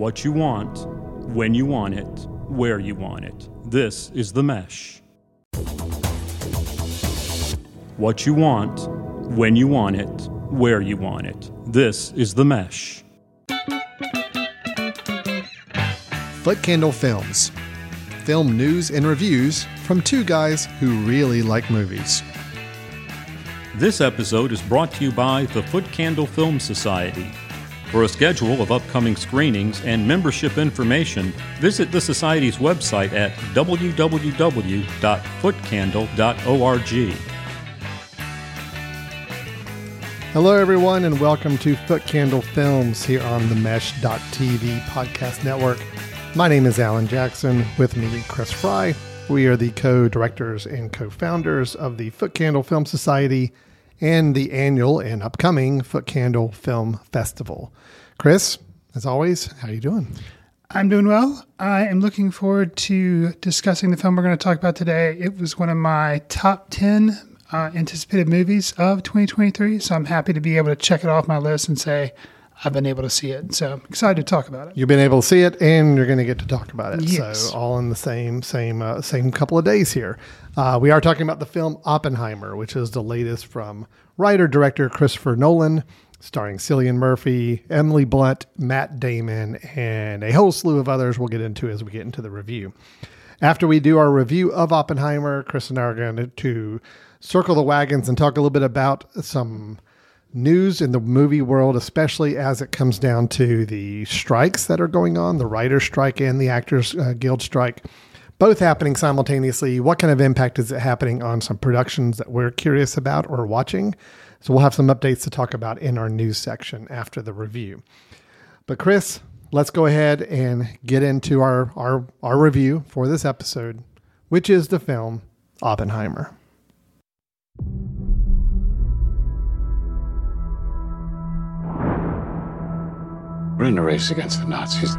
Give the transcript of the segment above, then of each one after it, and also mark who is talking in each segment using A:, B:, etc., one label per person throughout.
A: What you want, when you want it, where you want it. This is The Mesh. What you want, when you want it, where you want it. This is The Mesh.
B: Footcandle Films. Film news and reviews from two guys who really like movies.
A: This episode is brought to you by the Footcandle Film Society. For a schedule of upcoming screenings and membership information, visit the Society's website at www.footcandle.org.
B: Hello, everyone, and welcome to Footcandle Films here on the Mesh.tv podcast network. My name is Alan Jackson. With me, Chris Fry. We are the co directors and co founders of the Footcandle Film Society and the annual and upcoming Footcandle Film Festival. Chris, as always, how are you doing?
C: I'm doing well. I am looking forward to discussing the film we're going to talk about today. It was one of my top 10 uh, anticipated movies of 2023, so I'm happy to be able to check it off my list and say I've been able to see it. So I'm excited to talk about it.
B: You've been able to see it, and you're going to get to talk about it.
C: Yes.
B: So all in the same same uh, same couple of days here. Uh, we are talking about the film Oppenheimer, which is the latest from writer director Christopher Nolan, starring Cillian Murphy, Emily Blunt, Matt Damon, and a whole slew of others. We'll get into as we get into the review. After we do our review of Oppenheimer, Chris and I are going to circle the wagons and talk a little bit about some news in the movie world, especially as it comes down to the strikes that are going on the writer's strike and the actors uh, guild strike, both happening simultaneously. What kind of impact is it happening on some productions that we're curious about or watching? So we'll have some updates to talk about in our news section after the review. But Chris, let's go ahead and get into our our, our review for this episode, which is the film Oppenheimer.
D: We're in a race against the Nazis.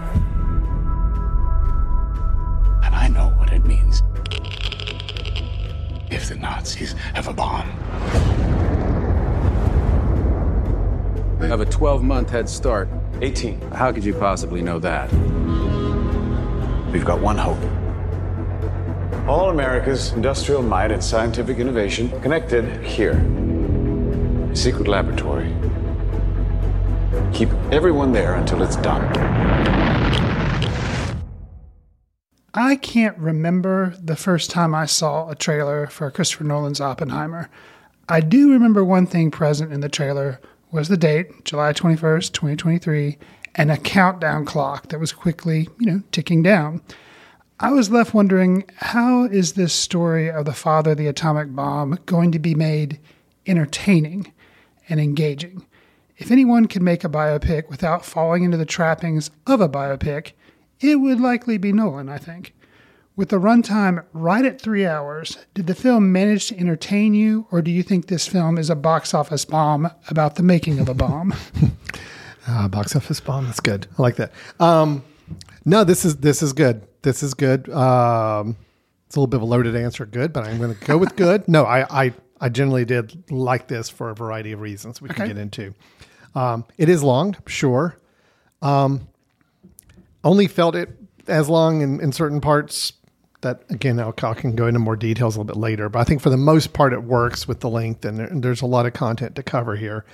D: And I know what it means if the Nazis have a bomb.
E: We have a 12 month head start.
D: 18.
E: How could you possibly know that?
D: We've got one hope. All America's industrial might and scientific innovation connected here. A secret laboratory. Keep everyone there until it's done.
C: I can't remember the first time I saw a trailer for Christopher Nolan's Oppenheimer. I do remember one thing present in the trailer was the date, July 21st, 2023, and a countdown clock that was quickly, you know, ticking down. I was left wondering how is this story of the father of the atomic bomb going to be made entertaining and engaging? If anyone could make a biopic without falling into the trappings of a biopic, it would likely be Nolan, I think. With the runtime right at three hours, did the film manage to entertain you, or do you think this film is a box office bomb about the making of a bomb?
B: Uh, box office bomb. That's good. I like that. Um, no, this is this is good. This is good. Um, it's a little bit of a loaded answer. Good, but I'm going to go with good. No, I, I I generally did like this for a variety of reasons we can get into. Um, it is long, sure. Um, only felt it as long in, in certain parts. That again, I'll, I can go into more details a little bit later. But I think for the most part, it works with the length, and there, there's a lot of content to cover here.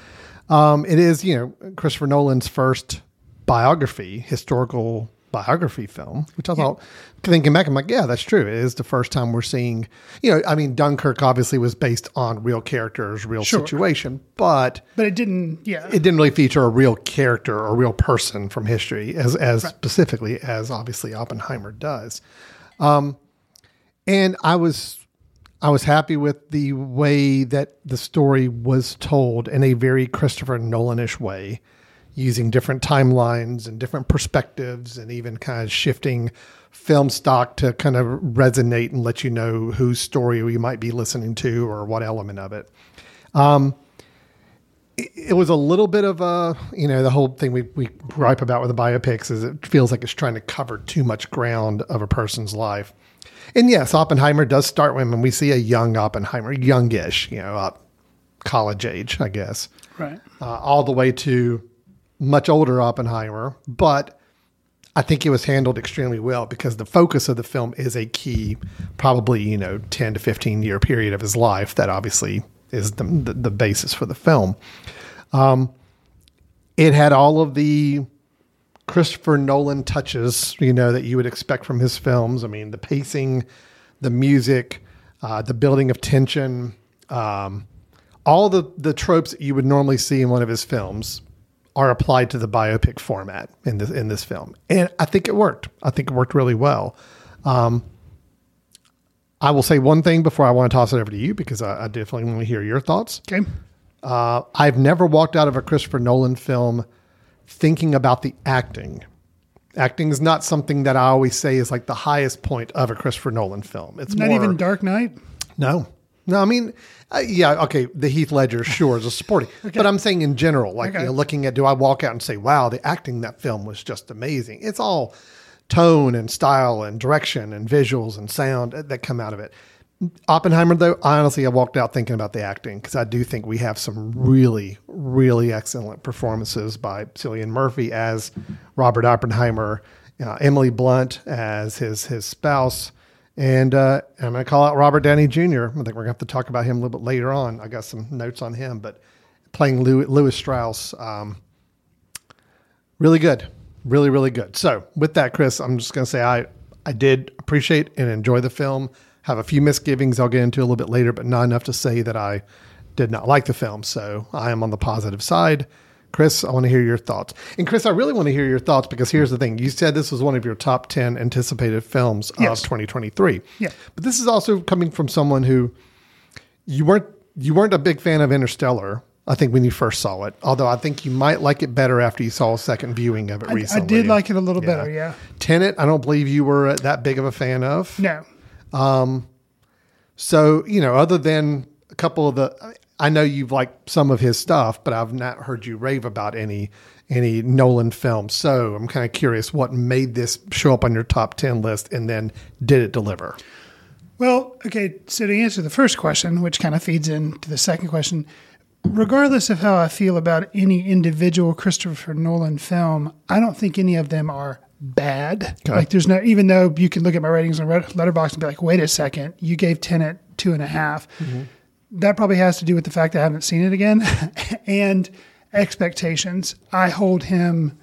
B: Um, it is, you know, Christopher Nolan's first biography, historical biography film, which I thought, thinking back, I'm like, yeah, that's true. It is the first time we're seeing, you know, I mean, Dunkirk obviously was based on real characters, real
C: Sure.
B: situation, but
C: but it didn't, yeah.
B: it didn't really feature a real character or real person from history as as specifically as obviously Oppenheimer does. Um, and I was I was happy with the way that the story was told in a very Christopher Nolanish way, using different timelines and different perspectives, and even kind of shifting film stock to kind of resonate and let you know whose story you might be listening to or what element of it. It was a little bit of a you know the whole thing we, we gripe about with the biopics is it feels like it's trying to cover too much ground of a person's life. And yes oppenheimer does start when we see a young oppenheimer youngish you know college age i guess.
C: Right.
B: uh, all the way to much older oppenheimer but I think it was handled extremely well because the focus of the film is a key, probably you know, ten to fifteen year period of his life that obviously is the the, the basis for the film. Um, it had all of the Christopher Nolan touches, you know, that you would expect from his films. I mean, the pacing, the music, uh, the building of tension, um, all the the tropes that you would normally see in one of his films are applied to the biopic format in this in this film, and I think it worked. I think it worked really well. Um, I will say one thing before I want to toss it over to you because I, I definitely want to hear your thoughts.
C: Okay.
B: Uh, I've never walked out of a Christopher Nolan film thinking about the acting. Acting is not something that I always say is like the highest point of a Christopher Nolan film. It's
C: Not
B: more,
C: even Dark Knight.
B: no, no. I mean, uh, yeah, okay. The Heath Ledger, sure, is a supporting, but I'm saying in general, like
C: Okay.
B: you know, looking at, do I walk out and say, "Wow, the acting in that film was just amazing"? It's all tone and style and direction and visuals and sound that come out of it. Oppenheimer, though, honestly, I walked out thinking about the acting because I do think we have some really, really excellent performances by Cillian Murphy as Robert Oppenheimer, uh, Emily Blunt as his his spouse, and uh, I'm going to call out Robert Downey Jr. I think we're going to have to talk about him a little bit later on. I got some notes on him, but playing Louis, Lewis Strauss, um, really good, really, really good. So with that, Chris, I'm just going to say I I did appreciate and enjoy the film. Have a few misgivings I'll get into a little bit later, but not enough to say that I did not like the film. So I am on the positive side. Chris, I want to hear your thoughts. And Chris, I really want to hear your thoughts because here's the thing. You said this was one of your top 10 anticipated films
C: Yes.
B: of 2023.
C: Yeah.
B: But this is also coming from someone who you weren't you weren't a big fan of Interstellar. I think when you first saw it, although I think you might like it better after you saw a second viewing of it
C: I,
B: recently.
C: I did like it a little better. Yeah.
B: Tenet. I don't believe you were that big of a fan of.
C: No.
B: Um, so you know, other than a couple of the, I know you've liked some of his stuff, but I've not heard you rave about any any Nolan films. So I'm kind of curious what made this show up on your top ten list, and then did it deliver?
C: Well, okay. So to answer the first question, which kind of feeds into the second question, regardless of how I feel about any individual Christopher Nolan film, I don't think any of them are bad.
B: Okay.
C: Like there's no, even though you can look at my ratings on Letterboxd and be like, wait a second, you gave Tenet two and a half. Mm-hmm. That probably has to do with the fact that I haven't seen it again and expectations. I hold him.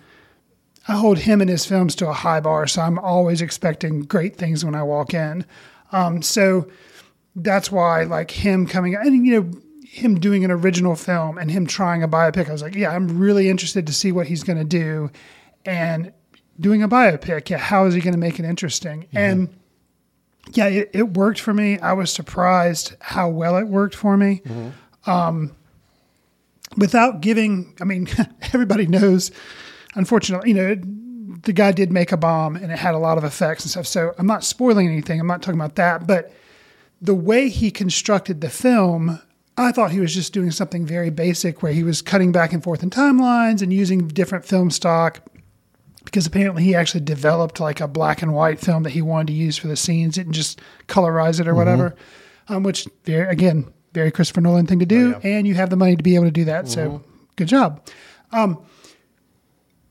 C: I hold him and his films to a high bar, so I'm always expecting great things when I walk in. Um, so that's why, like him coming and you know him doing an original film and him trying a biopic, I was like, yeah, I'm really interested to see what he's going to do, and doing a biopic, yeah, how is he going to make it interesting? And yeah, it, it worked for me. I was surprised how well it worked for me. Um, without giving, I mean, everybody knows, unfortunately, you know, the guy did make a bomb and it had a lot of effects and stuff. So I'm not spoiling anything. I'm not talking about that. But the way he constructed the film, I thought he was just doing something very basic where he was cutting back and forth in timelines and using different film stock because apparently he actually developed like a black and white film that he wanted to use for the scenes, didn't just colorize it or whatever. Um, which very again, very Christopher Nolan thing to do, and you have the money to be able to do that. So good job. Um,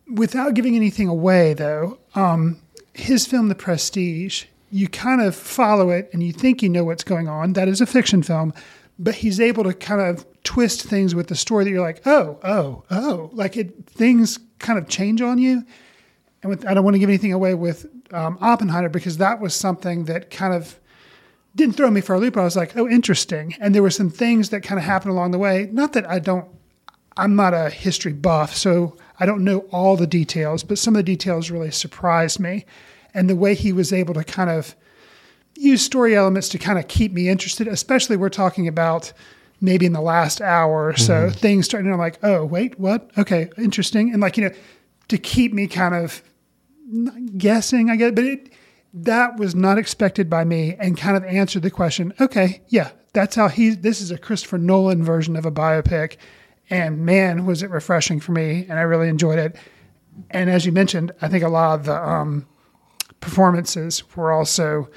C: without giving anything away, though, um, his film The Prestige, you kind of follow it and you think you know what's going on. That is a fiction film, but he's able to kind of twist things with the story that you're like, oh, oh, oh, like it things kind of change on you and with, I don't want to give anything away with um, Oppenheimer because that was something that kind of didn't throw me for a loop. I was like, oh, interesting. And there were some things that kind of happened along the way. Not that I don't, I'm not a history buff, so I don't know all the details, but some of the details really surprised me. And the way he was able to kind of use story elements to kind of keep me interested, especially we're talking about maybe in the last hour or so, things starting, I'm like, oh, wait, what? Okay, interesting. And like, you know, to keep me kind of not guessing, I guess, but it that was not expected by me and kind of answered the question, okay, yeah, that's how he this is a Christopher Nolan version of a biopic. And man, was it refreshing for me and I really enjoyed it. And as you mentioned, I think a lot of the um, performances were also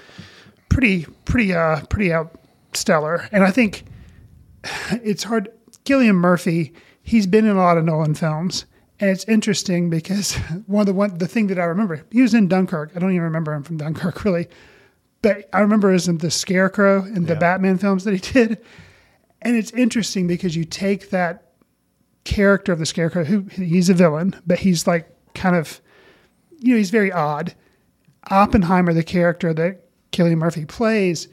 C: pretty pretty uh pretty out stellar. And I think it's hard Cillian Murphy, he's been in a lot of Nolan films And it's interesting because one of the one the thing that I remember, he was in Dunkirk. I don't even remember him from Dunkirk really, but I remember as the Scarecrow in the
B: Yeah.
C: Batman films that he did. And it's interesting because you take that character of the Scarecrow, who he's a villain, but he's like kind of, you know, he's very odd. Oppenheimer, the character that Cillian Murphy plays,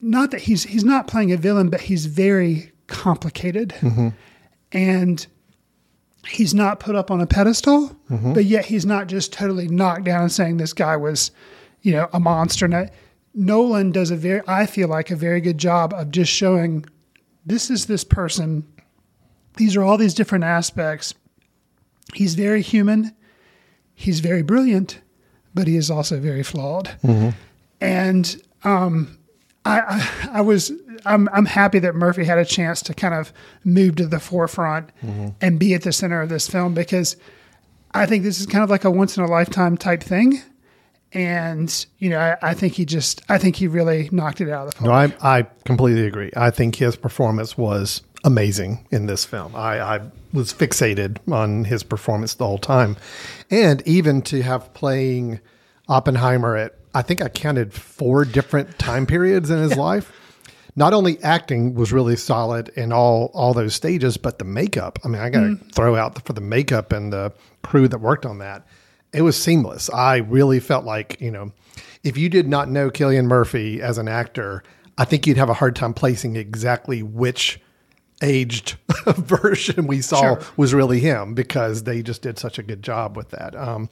C: not that he's he's not playing a villain, but he's very complicated, mm-hmm. and he's not put up on a pedestal, but yet he's not just totally knocked down and saying this guy was, you know, a monster. No- Nolan does a very, I feel like, a very good job of just showing this is this person. These are all these different aspects. He's very human. He's very brilliant, but he is also very flawed. And um, I, I, was, I'm, I'm happy that Murphy had a chance to kind of move to the forefront mm-hmm. and be at the center of this film because I think this is kind of like a once in a lifetime type thing. And you know, I, I think he just, I think he really knocked it out of the
B: No,
C: park.
B: I, I completely agree. I think his performance was amazing in this film. I, I was fixated on his performance the whole time. And even to have playing Oppenheimer at, I think I counted four different time periods in his life. Not only acting was really solid in all all those stages, but the makeup. I mean, I got to throw out the, for the makeup and the crew that worked on that. It was seamless. I really felt like you know, if you did not know Cillian Murphy as an actor, I think you'd have a hard time placing exactly which aged version we saw
C: Sure.
B: was really him because they just did such a good job with that. Um,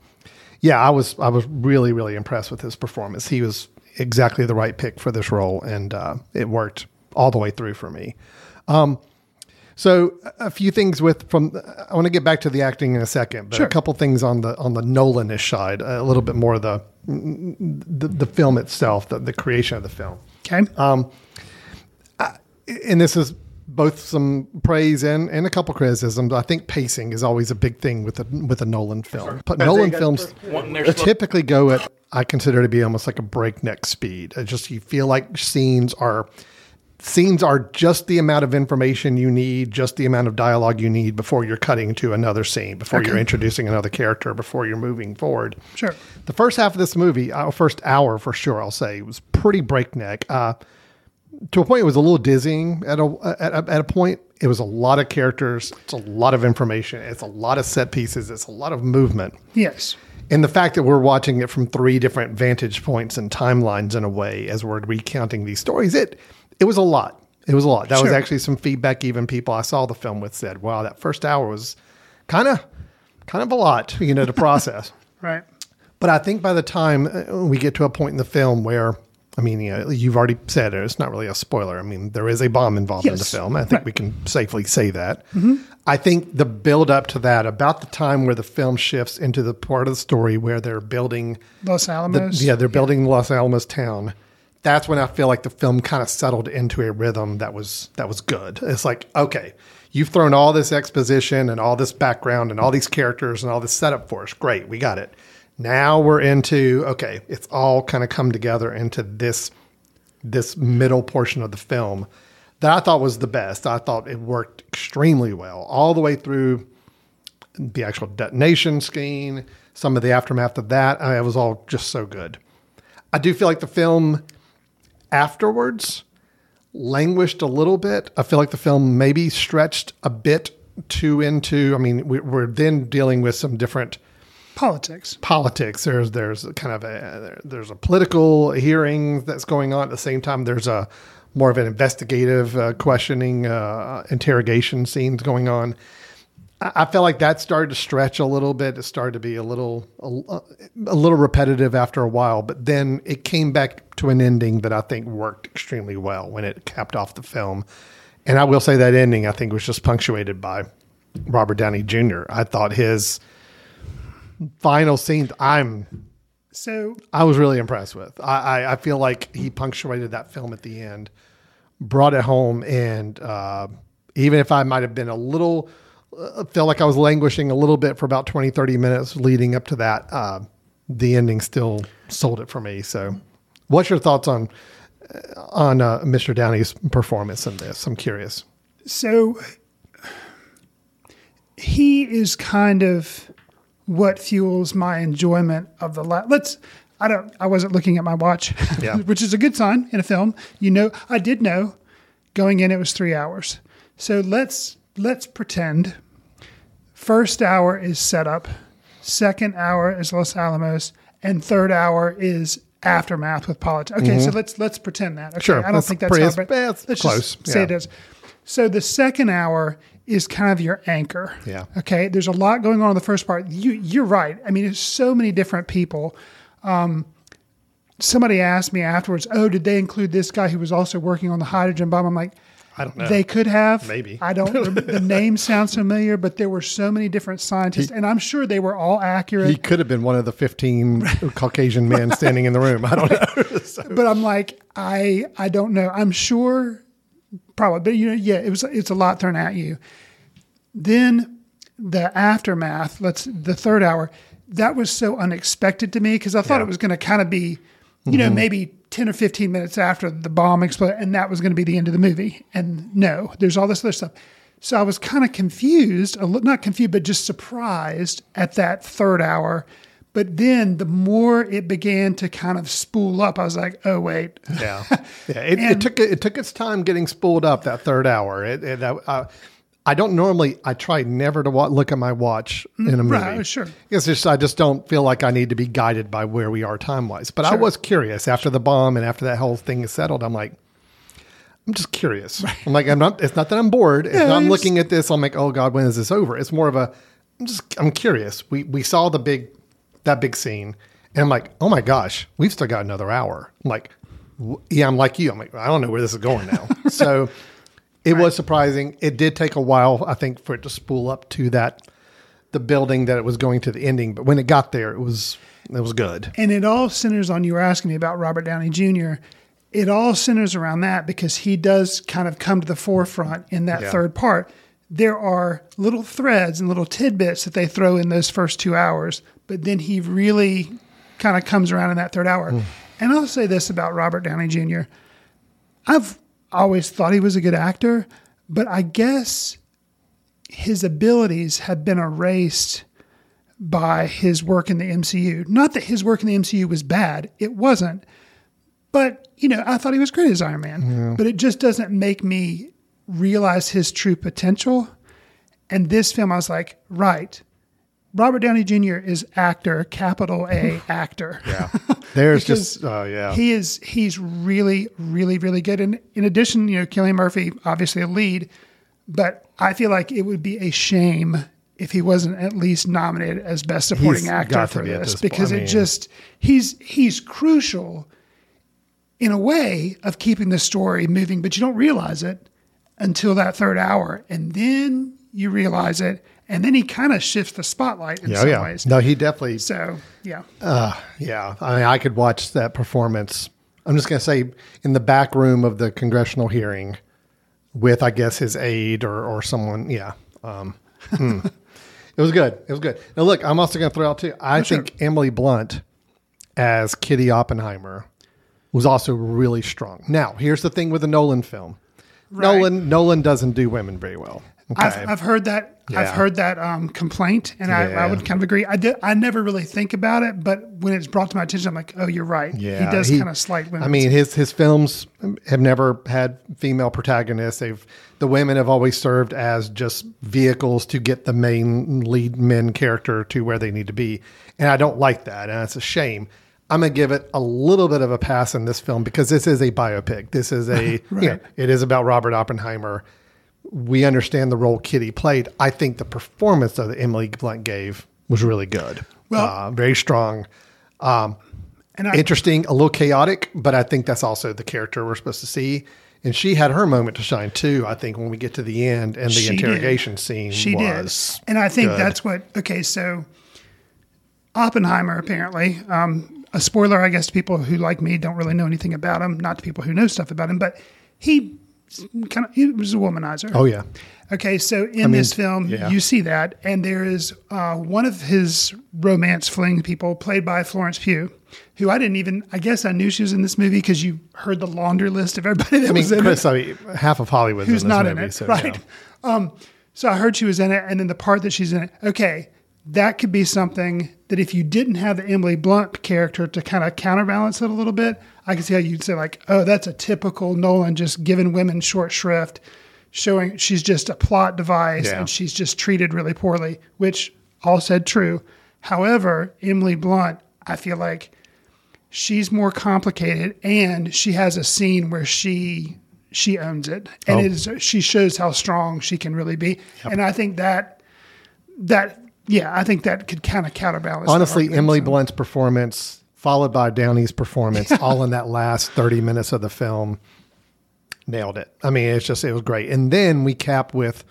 B: yeah, I was I was really really impressed with his performance. He was exactly the right pick for this role, and uh, it worked all the way through for me. Um, so a few things with from I want to get back to the acting in a second, but
C: Sure.
B: a couple things on the on the Nolanish side, a little bit more of the the, the film itself, the, the creation of the film
C: Okay.
B: um and this is both some praise and, and a couple criticisms. I think pacing is always a big thing with a with a Nolan film. But Nolan films typically go at I consider to be almost like a breakneck speed. It just you feel like scenes are scenes are just the amount of information you need, just the amount of dialogue you need before you're cutting to another scene, before you're introducing another character, before you're moving forward.
C: Sure.
B: The first half of this movie, uh, first hour for sure, I'll say, was pretty breakneck. Uh, to a point, it was a little dizzying. At a, at a at a point, it was a lot of characters. It's a lot of information. It's a lot of set pieces. It's a lot of movement.
C: yes.
B: And the fact that we're watching it from three different vantage points and timelines in a way as we're recounting these stories, it it was a lot. It was a lot. That was actually some feedback. Even people I saw the film with said, "Wow, that first hour was kind of kind of a lot, you know, to process."
C: Right.
B: But I think by the time uh, we get to a point in the film where, I mean, you know, you've already said it, it's not really a spoiler. I mean, there is a bomb involved in the film. I think
C: Right.
B: we can safely say that. Mm-hmm. I think the build up to that, about the time where the film shifts into the part of the story where they're building,
C: Los
B: the,
C: Alamos.
B: yeah, they're building Los Alamos town. That's when I feel like the film kind of settled into a rhythm that was that was good. It's like, okay, you've thrown all this exposition and all this background and all these characters and all this setup for us. Great, we got it. Now we're into okay, it's all kind of come together into this this middle portion of the film that I thought was the best. I thought it worked extremely well all the way through the actual detonation scheme, some of the aftermath of that. uh, It was all just so good. I do feel like the film afterwards languished a little bit. I feel like the film maybe stretched a bit too into. I mean, we, we're then dealing with some different
C: Politics.
B: politics. There's there's kind of a there's a political hearing that's going on at the same time. There's a more of an investigative uh, questioning uh, interrogation scenes going on. I, I felt like that started to stretch a little bit. It started to be a little a, a little repetitive after a while, but then it came back to an ending that I think worked extremely well when it capped off the film. And I will say that ending I think was just punctuated by Robert Downey Jr. I thought his final scene i'm
C: So
B: i was really impressed with. I, I i feel like he punctuated that film at the end brought it home and uh even if i might have been a little uh, felt like i was languishing a little bit for about 20 30 minutes leading up to that uh the ending still sold it for me. So what's your thoughts on uh, on uh, mr downey's performance in this? I'm curious.
C: So he is kind of what fuels my enjoyment of the la- let's I don't I wasn't looking at my watch,
B: Yeah.
C: which is a good sign in a film. You know, I did know going in it was 3 hours. So let's let's pretend first hour is setup, second hour is Los Alamos, and third hour is aftermath with politics. Okay, so let's let's pretend that. Okay,
B: Mm-hmm. Sure,
C: I don't
B: that's
C: think that's
B: pretty-
C: how,
B: it's-
C: but
B: it's
C: let's
B: close,
C: just say
B: yeah.
C: it is. So the second hour is kind of your anchor.
B: Yeah.
C: Okay. There's a lot going on in the first part. You you're right. I mean, there's so many different people. Um, somebody asked me afterwards, "Oh, did they include this guy who was also working on the hydrogen bomb?" I'm like,
B: I don't know.
C: They could have.
B: Maybe.
C: I don't. the name sounds familiar, but there were so many different scientists, and I'm sure they were all accurate.
B: He could have been one of the 15 Caucasian men standing in the room. I don't know.
C: but I'm like, I I don't know. I'm sure, probably, but you know, yeah, it was it's a lot thrown at you. Then the aftermath. Let's the third hour. That was so unexpected to me because I thought
B: Yeah.
C: it was going to kind of be, you know, mm-hmm. maybe ten or fifteen minutes after the bomb exploded, and that was going to be the end of the movie. And no, there's all this other stuff. So I was kind of confused, not confused, but just surprised at that third hour. But then the more it began to kind of spool up, I was like, oh, wait.
B: Yeah, yeah. It, it took it took its time getting spooled up that third hour. It, it, uh, I don't normally. I try never to wa- look at my watch in a movie.
C: right, sure.
B: It's just I just don't feel like I need to be guided by where we are time wise. But I was curious after the bomb and after that whole thing is settled. I'm like. I'm just curious. I'm like, I'm not. It's not that I'm bored. It's
C: Yeah,
B: not, I'm looking at this. I'm like, oh god, when is this over? It's more of a. I'm just. I'm curious. We we saw the big, that big scene, and I'm like, oh my gosh, we've still got another hour. I'm like, yeah, I'm like you. I'm like, I don't know where this is going now. so, it was surprising. It did take a while, I think, for it to spool up to that, the building that it was going to the ending. But when it got there, it was it was good.
C: And it all centers on you were asking me about Robert Downey Jr. It all centers around that because he does kind of come to the forefront in that
B: Yeah.
C: third part. There are little threads and little tidbits that they throw in those first two hours, but then he really kind of comes around in that third hour. Hmm. And I'll say this about Robert Downey Jr. I've always thought he was a good actor, but I guess his abilities have been erased by his work in the MCU. Not that his work in the MCU was bad, it wasn't. But, you know, I thought he was great as Iron Man. But it just doesn't make me realize his true potential. And this film, I was like, right. Robert Downey Jr. is actor, capital A actor.
B: Yeah, there's just uh, yeah.
C: He is he's really, really, really good. And in addition, you know, Cillian Murphy, obviously a lead, but I feel like it would be a shame if he wasn't at least nominated as best supporting
B: He's
C: actor for
B: be
C: this
B: this
C: because
B: I
C: it just he's he's crucial in a way of keeping the story moving, but you don't realize it until that third hour. And then you realize it. And then he kind of shifts the spotlight in
B: yeah,
C: some
B: yeah.
C: ways.
B: No, he definitely
C: So, yeah.
B: Yeah, I mean, I could watch that performance. I'm just going to say in the back room of the congressional hearing with, I guess, his aide or, or someone. Yeah. Um, hmm. It was good. It was good. Now, look, I'm also going to throw out too. I
C: sure.
B: think Emily Blunt as Kitty Oppenheimer was also really strong. Now, here's the thing with the Nolan film. Nolan Nolan doesn't do women very well. Okay.
C: I've, I've heard that.
B: Yeah.
C: I've heard that um, complaint, and I, I would kind of agree. I did. I never really think about it, but when it's brought to my attention, I'm like, oh, you're right.
B: Yeah,
C: he does kind of slight women.
B: I mean, his his films have never had female protagonists. They've the women have always served as just vehicles to get the main lead men character to where they need to be, and I don't like that, and it's a shame. I'm gonna give it a little bit of a pass in this film because this is a biopic. This is a you know, it is about Robert Oppenheimer. We understand the role Kitty played. I think the performance that Emily Blunt gave was really good.
C: Well-
B: uh, very strong
C: and I,
B: interesting, a little chaotic, but I think that's also the character we're supposed to see. And she had her moment to shine too. I think when we get to the end and the
C: She did.
B: interrogation scene
C: she
B: was,
C: did, and I think
B: good.
C: that's what. Okay, so Oppenheimer apparently. Um, a spoiler, I guess, to people who like me don't really know anything about him. Not to people who know stuff about him, but he kind of he was a womanizer.
B: Oh yeah,
C: Okay, so in
B: mean,
C: this film,
B: yeah.
C: you see that, and there is uh, one of his romance fling people, played by Florence Pugh, who I didn't even. I guess I knew she was in this movie because you heard the laundry list of everybody that
B: I mean,
C: was in
B: Chris,
C: it.
B: I mean, half of Hollywood's
C: Who's
B: in this
C: not
B: movie,
C: in it,
B: so,
C: right?
B: yeah.
C: Um, So I heard she was in it, and then the part that she's in it. Okay, that could be something that if you didn't have the Emily Blunt character to kind of counterbalance it a little bit, I can see how you'd say like, oh, that's a typical Nolan just giving women short shrift, showing she's just a plot device
B: Yeah.
C: and she's just treated really poorly, which all said true. However, Emily Blunt, I feel like she's more complicated and she has a scene where she she owns it and
B: Oh.
C: it is she shows how strong she can really be and i think that that yeah i think that could kind of counterbalance
B: Honestly, Emily
C: so.
B: Blunt's performance, followed by Downey's performance, all in that last 30 minutes of the film, nailed it. I mean, it's just, it was great. And then we cap with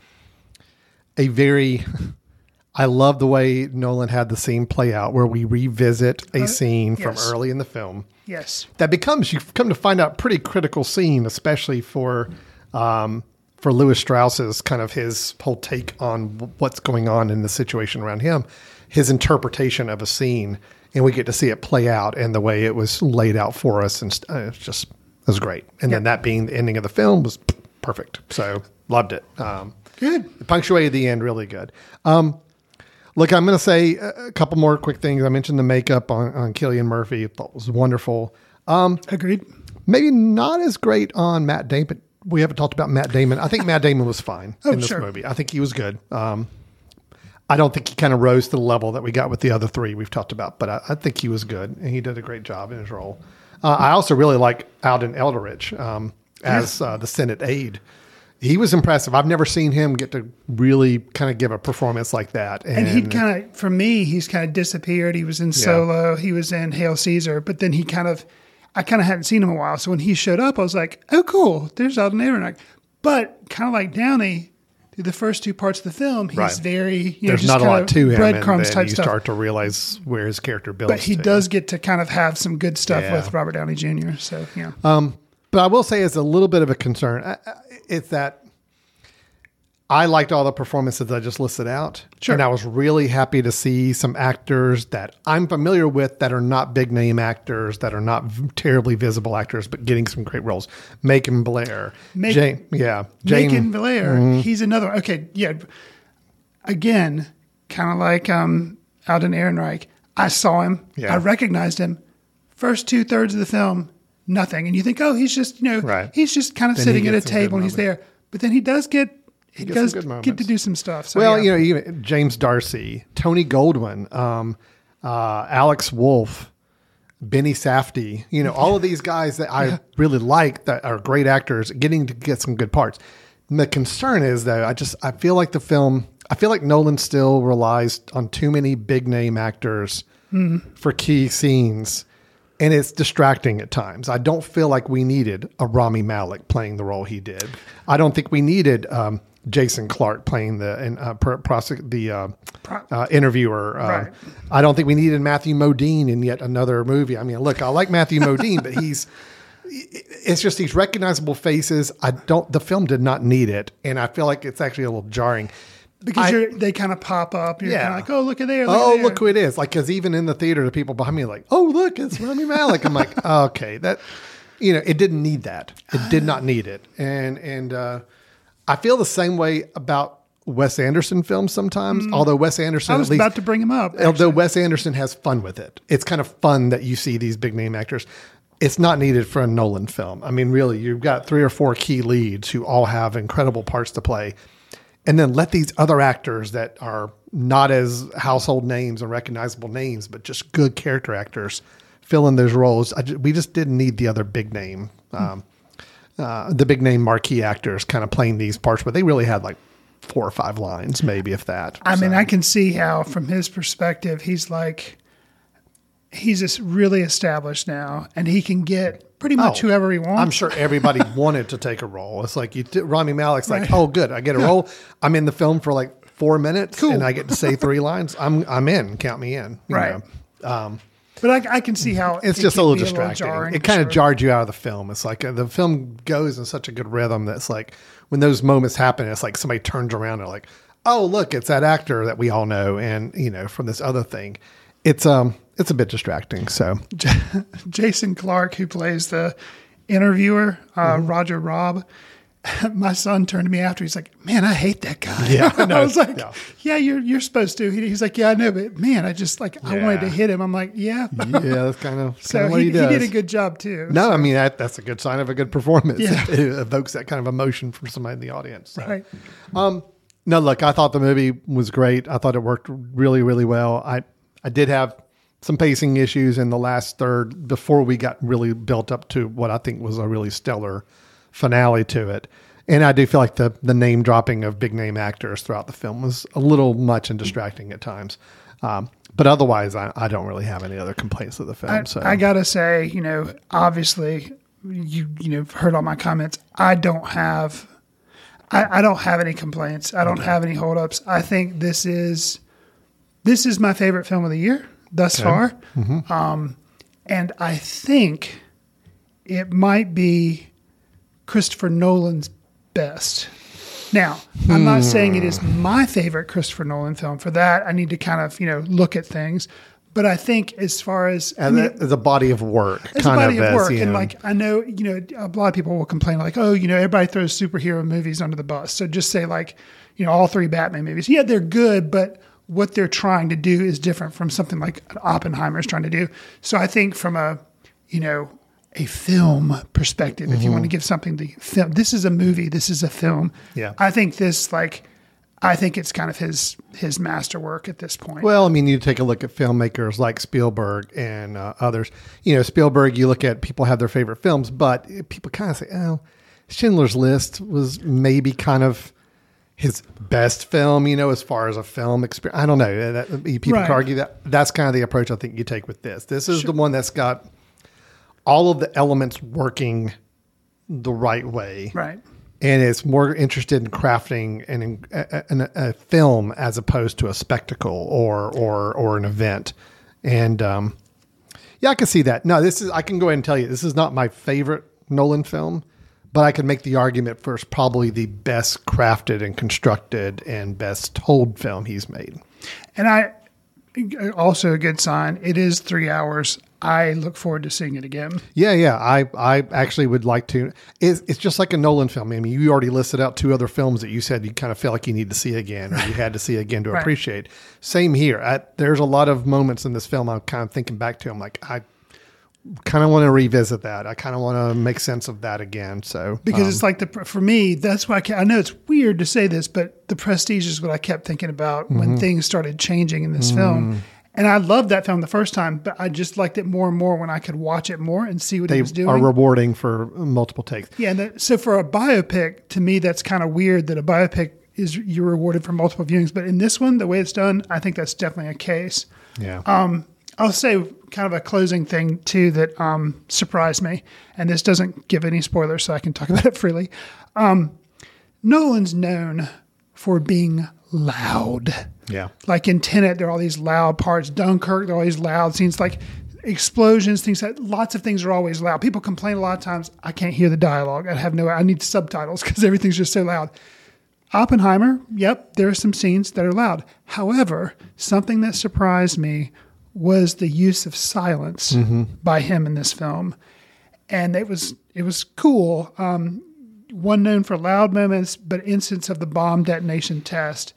B: a very, I love the way Nolan had the scene play out where we revisit a scene from
C: Uh,
B: early in the film
C: yes
B: that becomes, you've come to find out, pretty critical scene, especially for. Um, for Lewis Strauss's kind of his whole take on what's going on in the situation around him, his interpretation of a scene, and we get to see it play out and the way it was laid out for us, and uh, it's just it was great. And then that being the ending of the film was perfect. So loved it. Um,
C: good
B: punctuated the end really good. Um, look, I'm going to say a couple more quick things. I mentioned the makeup on, on Cillian Murphy. I thought was wonderful.
C: agreed
B: Maybe not as great on Matt Damon. We haven't talked about Matt Damon. I think Matt Damon was fine in this
C: sure.
B: movie. I think he was good. Um, I don't think he kind of rose to the level that we got with the other three we've talked about, but I, I think he was good and he did a great job in his role. Uh, I also really like Alden Ehrenreich um, as uh, the Senate aide. He was impressive. I've never seen him get to really kind of give a performance like that.
C: and he'd kind of for me he's kind of disappeared he was in solo he was in hail caesar but then he kind of i kind of hadn't seen him in a while so when he showed up i was like oh cool there's alden ehrenreich but kind of like downey through the first two parts of the film he's
B: Right.
C: very you know,
B: there's
C: just
B: not a lot
C: of
B: to him, and
C: breadcrumbs
B: then
C: type
B: you
C: stuff
B: start to realize where his character builds.
C: but he
B: to.
C: does get to kind of have some good stuff
B: Yeah.
C: with robert downey jr so yeah um,
B: But I will say, as a little bit of a concern, I- I- it's that I liked all the performances I just listed out.
C: Sure.
B: And I was really happy to see some actors that I'm familiar with that are not big name actors, that are not v- terribly visible actors, but getting some great roles. Macon Blair.
C: Make-
B: Jane, yeah. Jane,
C: Macon Blair,
B: Mm-hmm.
C: he's another. Okay, yeah. Again, kind of like um, Alden Ehrenreich. I saw him.
B: Yeah.
C: I recognized him. First two thirds of the film, nothing, and you think, oh, he's just you know,
B: Right.
C: he's just kind of
B: Then
C: sitting at a
B: gets some good
C: table and he's there. But then he does get he does get to do some stuff. So,
B: Well,
C: yeah.
B: you know, James D'Arcy, Tony Goldwyn, um, uh, Alex Wolff, Benny Safdie, you know, all of these guys that I really like that are great actors getting to get some good parts. And the concern is though, I just I feel like the film I feel like Nolan still relies on too many big name actors for key scenes. And it's distracting at times. I don't feel like we needed a Rami Malek playing the role he did. I don't think we needed um, Jason Clarke playing the and uh, pro- prosec- the uh, uh, interviewer. Um,
C: Right.
B: I don't think we needed Matthew Modine in yet another movie. I mean, look, I like Matthew Modine, but he's it's just these recognizable faces. I don't. The film did not need it, and I feel like it's actually a little jarring.
C: because
B: I-
C: you're, they kind of pop up. You're
B: Yeah.
C: kind of like, oh, look at there. Look
B: oh,
C: there.
B: look who it is! Like, because even in the theater, the people behind me are like, "Oh, look, it's Rami Malek." I'm like, okay, that you know, it didn't need that. It did not need it, and and uh, I feel the same way about Wes Anderson films sometimes. Although Wes Anderson,
C: Mm. I was
B: at least,
C: about to bring him up.
B: although Wes Anderson has fun with it, it's kind of fun that you see these big name actors. It's not needed for a Nolan film. I mean, really, you've got three or four key leads who all have incredible parts to play, and then let these other actors that are not as household names and recognizable names, but just good character actors fill in those roles. I ju- we just didn't need the other big name, um, uh, the big name marquee actors kind of playing these parts, but they really had like four or five lines, maybe if that.
C: I mean, I can see how, from his perspective, he's like, he's just really established now, and he can get pretty much
B: Oh,
C: whoever he wants.
B: I'm sure everybody wanted to take a role. It's like you, did, Rami Malek's like, oh, good, I get a role. I'm in the film for like four minutes,
C: Cool.
B: and I get to say three lines. I'm I'm in. Count me in. you
C: Right.
B: know. Um,
C: But I, I can see how
B: it's
C: it
B: just a little distracting.
C: jarring
B: it kind of jarred you out of the film. It's like uh, the film goes in such a good rhythm that's like when those moments happen, it's like somebody turns around and like, oh, look, it's that actor that we all know, and you know from this other thing. It's um, it's a bit distracting. So
C: Jason Clarke, who plays the interviewer, uh,
B: Mm-hmm.
C: Roger Robb. my son turned to me after. He's like, "Man, I hate that guy."
B: Yeah, I
C: I, was like,
B: Yeah.
C: "Yeah, you're you're supposed to." He's like, "Yeah, I know, but man, I just like I wanted to hit him." I'm like, "Yeah."
B: yeah, that's kind of,
C: so
B: kind of what
C: he,
B: he,
C: he, did a good job too.
B: no, I mean that, that's a good sign of a good performance.
C: Yeah.
B: It, it evokes that kind of emotion from somebody in the audience. So.
C: right.
B: Um, no, look, I thought the movie was great. I thought it worked really, really well. I I did have some pacing issues in the last third before we got really built up to what I think was a really stellar finale to it. And I do feel like the the name dropping of big name actors throughout the film was a little much and distracting at times. Um, but otherwise, I, I don't really have any other complaints of the film.
C: I,
B: so
C: I gotta say, you know, obviously, you you know heard all my comments. I don't have, I, I don't have any complaints. I don't have any holdups. I think this is, this is my favorite film of the year thus far,
B: Mm-hmm.
C: um, and I think it might be Christopher Nolan's best. Now, I'm not hmm. saying it is my favorite Christopher Nolan film. For that, I need to kind of you know look at things. But I think as far as I mean,
B: as a body of work,
C: it's
B: kind
C: a body of,
B: as,
C: work, and
B: know,
C: like I know, you know, a lot of people will complain like, oh, you know, everybody throws superhero movies under the bus. So just say like, you know, all three Batman movies. Yeah, they're good, but what they're trying to do is different from something like Oppenheimer is trying to do. So I think from a, you know, a film perspective, if you want to give something the film, this is a movie, this is a film.
B: Yeah.
C: I think this like, I think it's kind of his his masterwork at this point.
B: Well, I mean, you take a look at filmmakers like Spielberg and uh, others. You know, Spielberg, you look at people have their favorite films, but people kind of say, oh, Schindler's List was maybe kind of his best film, you know, as far as a film experience. I don't know. That, people
C: Right.
B: argue that. That's kind of the approach I think you take with this. This is the one that's got all of the elements working the right way
C: right.
B: and it's more interested in crafting an, a, a, a film as opposed to a spectacle or or or an event. And um, yeah, I can see that. No, this is I can go ahead and tell you this is not my favorite Nolan film, but I can make the argument for it's probably the best crafted and constructed and best told film he's made.
C: And I also a good sign. It is three hours. I look forward to seeing it again.
B: Yeah, yeah. I, I actually would like to. It's, it's just like a Nolan film. I mean, you already listed out two other films that you said you kind of feel like you need to see again or you had to see again to
C: Right.
B: appreciate. Same here. I, there's a lot of moments in this film I'm kind of thinking back to. I'm like, I kind of want to revisit that. I kind of want to make sense of that again. So
C: because
B: um,
C: it's like the for me that's why I, I know it's weird to say this but the prestige is what i kept thinking about
B: Mm-hmm.
C: when things started changing in this film and i loved that film the first time but i just liked it more and more when i could watch it more and see what
B: they
C: he was doing
B: are rewarding for multiple takes.
C: yeah and that, so for a biopic to me that's kind of weird that a biopic is you're rewarded for multiple viewings but in this one the way it's done i think that's definitely a case
B: Yeah.
C: Um, I'll say kind of a closing thing too that um, surprised me, and this doesn't give any spoilers, so I can talk about it freely. Um, Nolan's known for being loud.
B: yeah.
C: Like in Tenet, there are all these loud parts. Dunkirk, there are all these loud scenes, like explosions, things that lots of things are always loud. People complain a lot of times, I can't hear the dialogue. I have no, I need subtitles because everything's just so loud. Oppenheimer, yep, there are some scenes that are loud. However, something that surprised me was the use of silence by him in this film, and it was it was cool. Um, one known for loud moments, but instance of the bomb detonation test.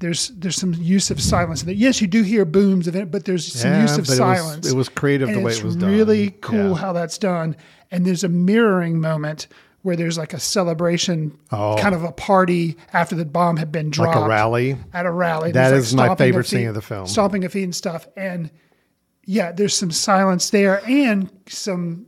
C: There's there's some use of silence. Yes, you do hear booms of it, but there's some
B: Yeah,
C: use of
B: but it was-
C: silence.
B: it was creative the way it was done.
C: Really cool
B: Yeah.
C: how that's done. And there's a mirroring moment where there's like a celebration,
B: Oh.
C: kind of a party after the bomb had been dropped.
B: Like a rally.
C: At a rally.
B: That is my favorite
C: feet-
B: scene of the film.
C: Stomping of feet and stuff. And yeah, there's some silence there and some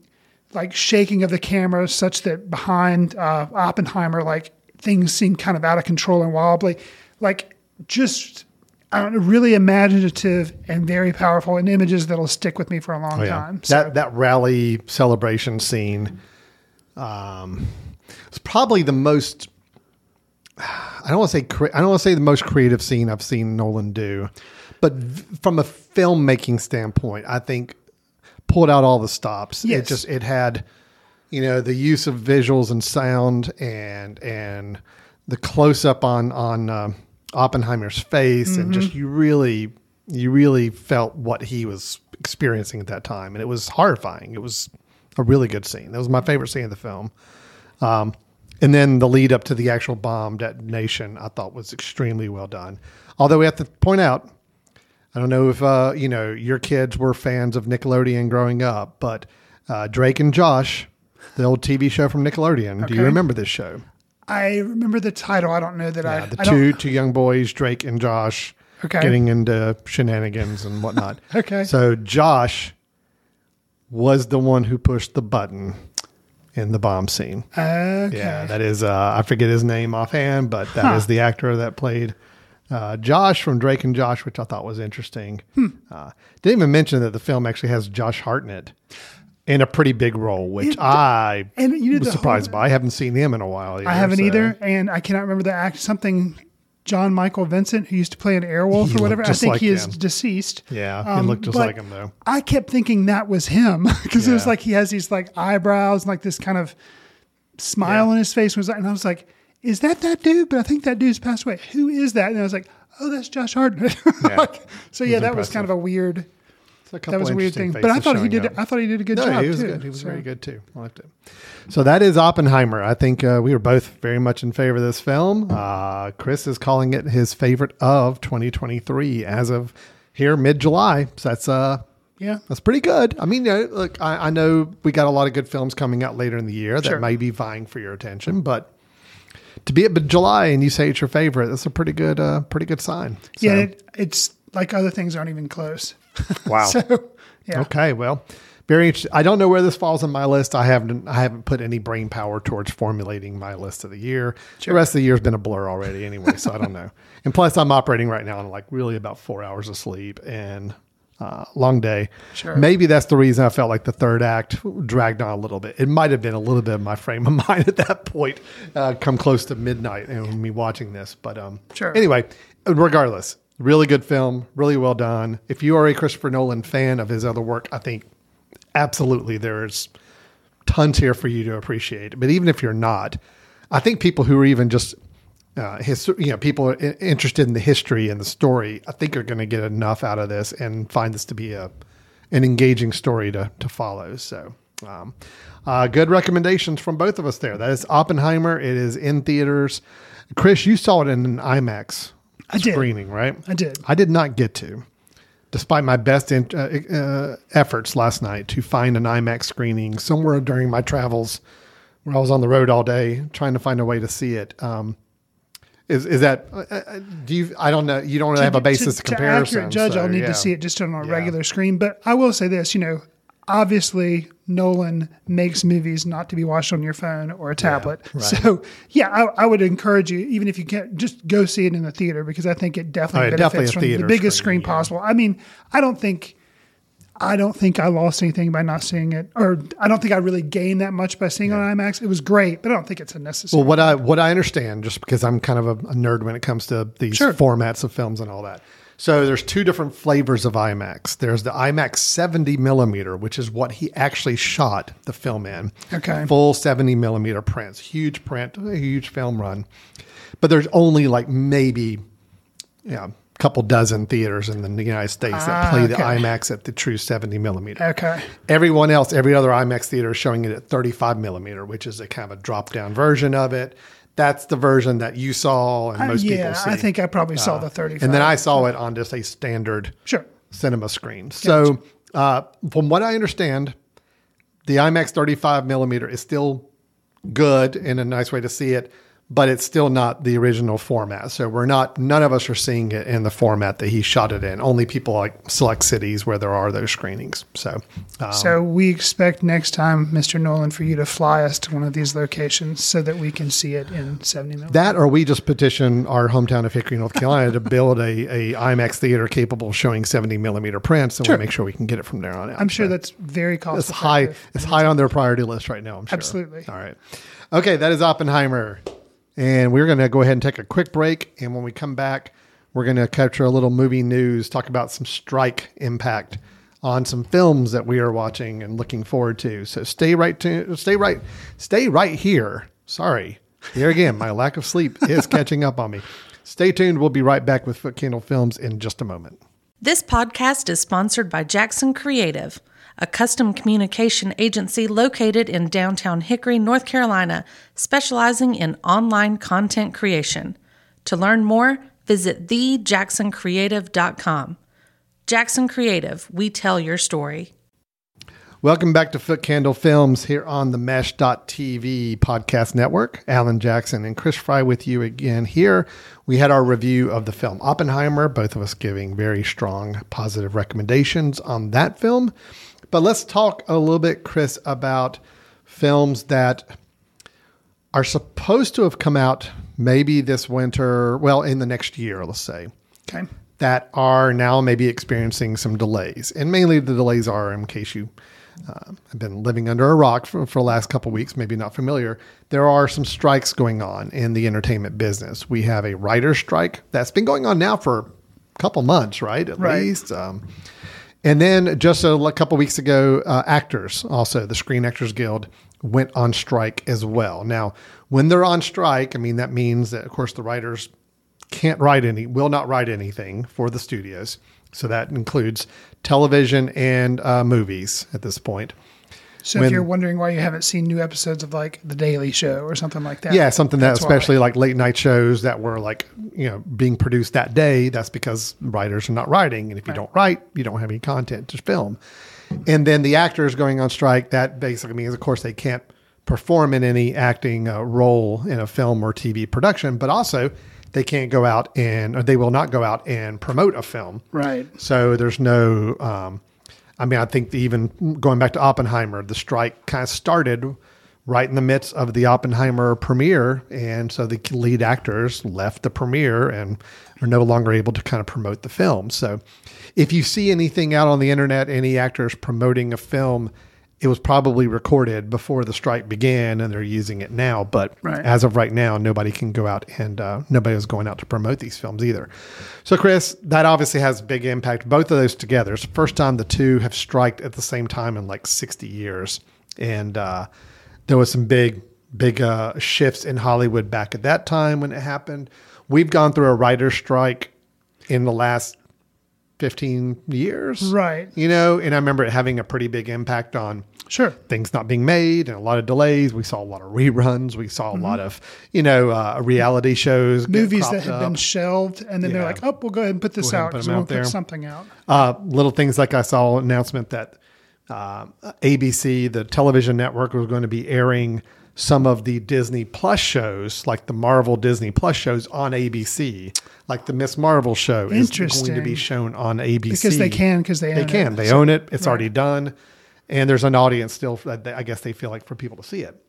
C: like shaking of the camera such that behind uh, Oppenheimer, like things seem kind of out of control and wobbly. Like just I don't know, really imaginative and very powerful and images that'll stick with me for a long
B: Oh, yeah.
C: time. So,
B: That that rally celebration scene, um, it's probably the most. I don't want to say cre- I don't want to say the most creative scene I've seen Nolan do, but v- from a filmmaking standpoint, I think pulled out all the stops.
C: Yes.
B: It just it had, you know, the use of visuals and sound and and the close up on on uh, Oppenheimer's face and just you really you really felt what he was experiencing at that time, and it was horrifying. It was a really good scene. That was my favorite scene of the film. Um, And then the lead up to the actual bomb detonation, I thought was extremely well done. Although we have to point out, I don't know if uh, you know your kids were fans of Nickelodeon growing up, but uh, Drake and Josh, the old TV show from Nickelodeon. Do you remember this show?
C: I remember the title. I don't know that I.
B: Yeah, the
C: I
B: two
C: don't,
B: two young boys, Drake and Josh,
C: Okay.
B: getting into shenanigans and whatnot.
C: Okay.
B: So Josh was the one who pushed the button in the bomb scene.
C: Okay.
B: Yeah, that is uh, I forget his name offhand, but that is
C: Huh.
B: the actor that played uh, Josh from Drake and Josh, which I thought was interesting.
C: Hmm.
B: Uh, didn't even mention that the film actually has Josh Hartnett in a pretty big role, which I
C: and you
B: was surprised
C: whole-
B: by. I haven't seen him in a while.
C: I haven't
B: so-
C: either, and I cannot remember the act. Something Jan-Michael Vincent, who used to play an Airwolf or whatever. I think
B: like
C: he is
B: him.
C: deceased.
B: Yeah, he
C: Um,
B: looked just like him though.
C: I kept thinking that was him because it was like he has these like eyebrows and like this kind of smile
B: Yeah.
C: on his face. Was and I was like, is that that dude? But I think that dude's passed away. Who is that? And I was like, oh, that's Josh Hartnett.
B: Yeah.
C: Like, so yeah, that was kind of a weird.
B: A
C: That was a weird thing, but I thought he did.
B: up.
C: I thought he did a good
B: no,
C: job
B: he was
C: too.
B: good. He was
C: So-
B: very good too. I liked it. So that is Oppenheimer. I think uh, we were both very much in favor of this film. Uh, Chris is calling it his favorite of 2023 as of here mid July. So that's uh
C: Yeah.
B: that's pretty good. I mean, you know, look, I, I know we got a lot of good films coming out later in the year that
C: Sure.
B: may be vying for your attention, but to be at July and you say it's your favorite, that's a pretty good, uh, pretty good sign. So,
C: Yeah, it, it's like other things aren't even close.
B: wow.
C: So yeah.
B: Okay, well, very interesting. I don't know where this falls on my list. I haven't I haven't put any brain power towards formulating my list of the year. The rest of the year's been a blur already anyway, so I don't know. And plus, I'm operating right now on like really about four hours of sleep and uh, long day.
C: Sure.
B: Maybe that's the reason I felt like the third act dragged on a little bit. It might have been a little bit of my frame of mind at that point, uh, come close to midnight and me watching this. But um,
C: Sure.
B: Anyway, regardless, really good film, really well done. If you are a Christopher Nolan fan of his other work, I think absolutely there's tons here for you to appreciate. But even if you're not, I think people who are even just uh, his, you know, people interested in the history and the story, I think are going to get enough out of this and find this to be a an engaging story to to follow. So, um, uh, good recommendations from both of us there. That is Oppenheimer. It is in theaters. Chris, you saw it in an IMAX
C: I did.
B: screening, right?
C: I did.
B: I did not get to, despite my best in, uh, uh, efforts last night to find an IMAX screening somewhere during my travels, where I was on the road all day trying to find a way to see it. Um, is is that? Uh, uh, do you? I don't know. You don't have a basis
C: to,
B: of comparison.
C: To accurate judge,
B: so,
C: I'll need
B: yeah.
C: to see it just on a
B: Yeah.
C: regular screen. But I will say this, you know, obviously Nolan makes movies not to be watched on your phone or a tablet.
B: right.
C: So yeah, I, I would encourage you, even if you can't, just go see it in the theater because I think it definitely
B: Oh, yeah,
C: benefits
B: definitely
C: from the biggest
B: screening,
C: screen
B: yeah.
C: possible. I mean, I don't think. I don't think I lost anything by not seeing it, or I don't think I really gained that much by seeing it on IMAX. It was great, but I don't think it's a necessary.
B: Well, what I what I understand, just because I'm kind of a, a nerd when it comes to these
C: Sure.
B: formats of films and all that. So there's two different flavors of IMAX. There's the IMAX 70 millimeter, which is what he actually shot the film in.
C: Okay.
B: Full 70 millimeter prints, huge print, a huge film run. But there's only like maybe, yeah, a couple dozen theaters in the United States that
C: Ah,
B: play the. IMAX at the true 70 millimeter.
C: okay,
B: Everyone else, every other IMAX theater is showing it at 35 millimeter, which is a kind of a drop down version of it. That's the version that you saw and
C: Uh,
B: most
C: yeah,
B: people see.
C: Yeah, I think I probably saw the 35.
B: and then I saw it on just a standard
C: sure.
B: cinema screen. So, uh, from what I understand, the IMAX 35 millimeter is still good and a nice way to see it, but it's still not the original format. So we're not, none of us are seeing it in the format that he shot it in. Only people like select cities where there are those screenings. So, um,
C: So we expect next time, Mr. Nolan, for you to fly us to one of these locations so that we can see it in 70 millimeter.
B: that or we just petition our hometown of Hickory, North Carolina to build a, a IMAX theater capable of showing 70 millimeter prints and
C: Sure.
B: we'll make sure we can get it from there on out.
C: I'm sure
B: So-
C: that's very cost
B: it's high. It's high on their priority list right now. I'm sure.
C: Absolutely.
B: All right. Okay, that is Oppenheimer, and we're going to go ahead and take a quick break. And when we come back, we're going to capture a little movie news, talk about some strike impact on some films that we are watching and looking forward to. So stay right to stay right stay right here. Sorry. Here again, my lack of sleep is catching up on me. Stay tuned. We'll be right back with Footcandle Films in just a moment.
F: This podcast is sponsored by Jackson Creative, a custom communication agency located in downtown Hickory, North Carolina, specializing in online content creation. To learn more, visit thejacksoncreative.com. Jackson Creative, we tell your story.
B: Welcome back to Footcandle Films here on the Mesh.tv podcast network. Alan Jackson and Chris Fry with you again here. We had our review of the film Oppenheimer, both of us giving very strong positive recommendations on that film. But let's talk a little bit, Chris, about films that are supposed to have come out maybe this winter, well, in the next year, let's say
C: Okay.
B: that are now maybe experiencing some delays. And mainly the delays are, in case you uh, have been living under a rock for, for the last couple of weeks, maybe not familiar, there are some strikes going on in the entertainment business. We have a writer's strike that's been going on now for a couple months, right? At
C: Right.
B: least. Um, and then just a couple weeks ago, uh, actors, also the Screen Actors Guild, went on strike as well. Now, when they're on strike, I mean, that means that, of course, the writers can't write any, will not write anything for the studios. So that includes television and uh, movies at this point.
C: So
B: When-
C: if you're wondering why you haven't seen new episodes of like The Daily Show or something like that,
B: Yeah, something that,
C: that's why.
B: especially like late night shows that were like, you know, being produced that day, that's because writers are not writing. And if you don't write, you don't have any content to film. And then the actors going on strike, that basically means, of course, they can't perform in any acting uh, role in a film or TV production, but also they can't go out and, or they will not go out and promote a film.
C: Right.
B: So there's no, um, I mean, I think even going back to Oppenheimer, the strike kind of started right in the midst of the Oppenheimer premiere. And so the lead actors left the premiere and are no longer able to kind of promote the film. So if you see anything out on the internet, any actors promoting a film, it was probably recorded before the strike began and they're using it now. But
C: Right.
B: as of right now, nobody can go out and uh, nobody is going out to promote these films either. So, Chris, that obviously has a big impact. Both of those together. It's the first time the two have striked at the same time in like 60 years. And uh, there was some big, big uh, shifts in Hollywood back at that time when it happened. We've gone through a writer's strike in the last 15 years.
C: Right.
B: You know, and I remember it having a pretty big impact on
C: Sure.
B: things not being made and a lot of delays. We saw a lot of reruns. We saw a lot of, you know, uh, reality shows.
C: Mm-hmm. Movies that had
B: up.
C: been shelved, and then they're like, "Oh, we'll go ahead and put this
B: and
C: out because we'll put something out."
B: Uh, little things like I saw an announcement that uh, ABC, the television network, was going to be airing some of the Disney Plus shows, like the Marvel Disney Plus shows, on ABC. Like the Miss Marvel show is going to be shown on ABC
C: Because they can, because they
B: They
C: own
B: can.
C: It.
B: They own it. It's
C: right.
B: already done, and there's an audience still. That I guess they feel like for people to see it.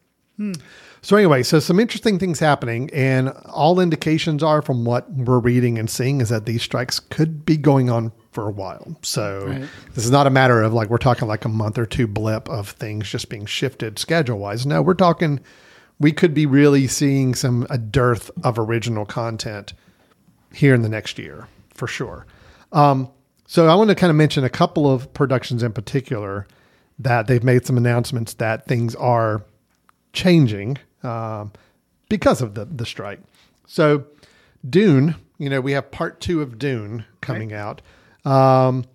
B: So anyway, so some interesting things happening, and all indications are from what we're reading and seeing is that these strikes could be going on for a while. So
C: Right.
B: this is not a matter of like we're talking like a month or two blip of things just being shifted schedule wise. No, we're talking we could be really seeing some a dearth of original content here in the next year for sure. Um, so I want to kind of mention a couple of productions in particular that they've made some announcements that things are changing um, because of the the strike. So Dune, you know, we have part two of Dune coming out. Um,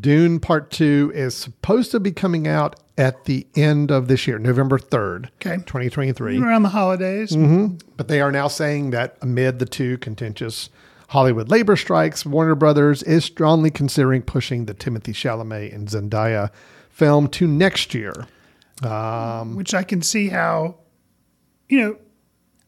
B: Dune Part Two is supposed to be coming out at the end of this year, November third,
C: Okay.
B: twenty twenty three.
C: around the holidays.
B: Mm-hmm. But they are now saying that amid the two contentious Hollywood labor strikes, Warner Brothers is strongly considering pushing the Timothée Chalamet and Zendaya film to next year.
C: which I can see how, you know,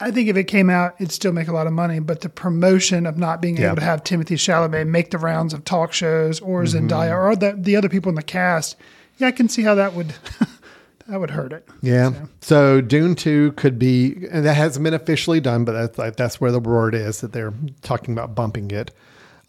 C: I think if it came out, it'd still make a lot of money. But the promotion of not being
B: Yeah.
C: able to have Timothée Chalamet make the rounds of talk shows or
B: Mm-hmm.
C: Zendaya or the, the other people in the cast, yeah, I can see how that would that would hurt it.
B: Yeah. So Dune 2 could be, and that hasn't been officially done, but that's like, that's where the word is that they're talking about bumping it.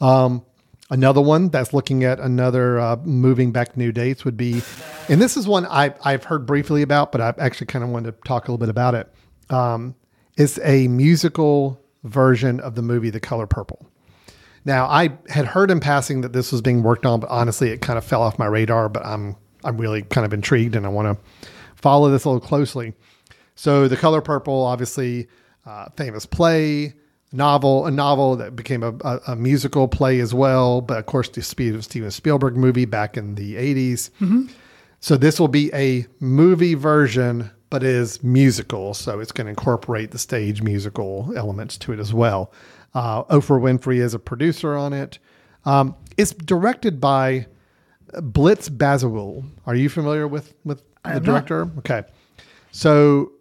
B: Um, another one that's looking at another uh, moving back new dates would be, and this is one I, I've heard briefly about, but I actually kind of wanted to talk a little bit about it. Um, it's a musical version of the movie The Color Purple. Now, I had heard in passing that this was being worked on, but honestly, it kind of fell off my radar. But I'm I'm really kind of intrigued, and I want to follow this a little closely. So, The Color Purple, obviously, uh, famous play, novel, a novel that became a, a, a musical play as well. But of course, the Steven Spielberg movie back in the '80s. So this will be a movie version, but is musical. So it's going to incorporate the stage musical elements to it as well. Uh, Oprah Winfrey is a producer on it. Um, it's directed by Blitz Bazawule. Are you familiar with with the
C: am not.
B: director? Okay, so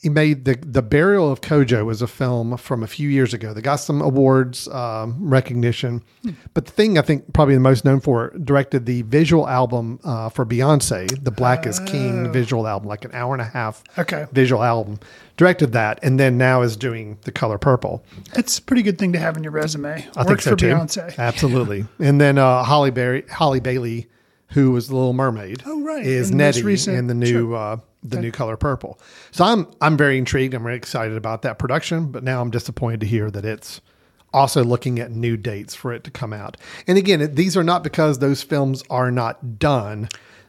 B: he made the the burial of Kojo was a film from a few years ago that got some awards um, recognition. But the thing I think probably the most known for directed the visual album uh, for Beyonce, the Black is King visual album, like an hour and a half
C: Okay.
B: visual album. Directed that, and then now is doing the Color Purple.
C: It's a pretty good thing to have in your resume.
B: I think
C: Works
B: so
C: for
B: too.
C: Beyonce.
B: Absolutely. and then uh, Halle Berry, Halle Bailey, who was the Little Mermaid,
C: Oh, right.
B: is
C: In the
B: Nettie in the new
C: sure.
B: uh, the new Color Purple. So I'm I'm very intrigued. I'm very excited about that production, but now I'm disappointed to hear that it's also looking at new dates for it to come out. And again, these are not because those films are not done.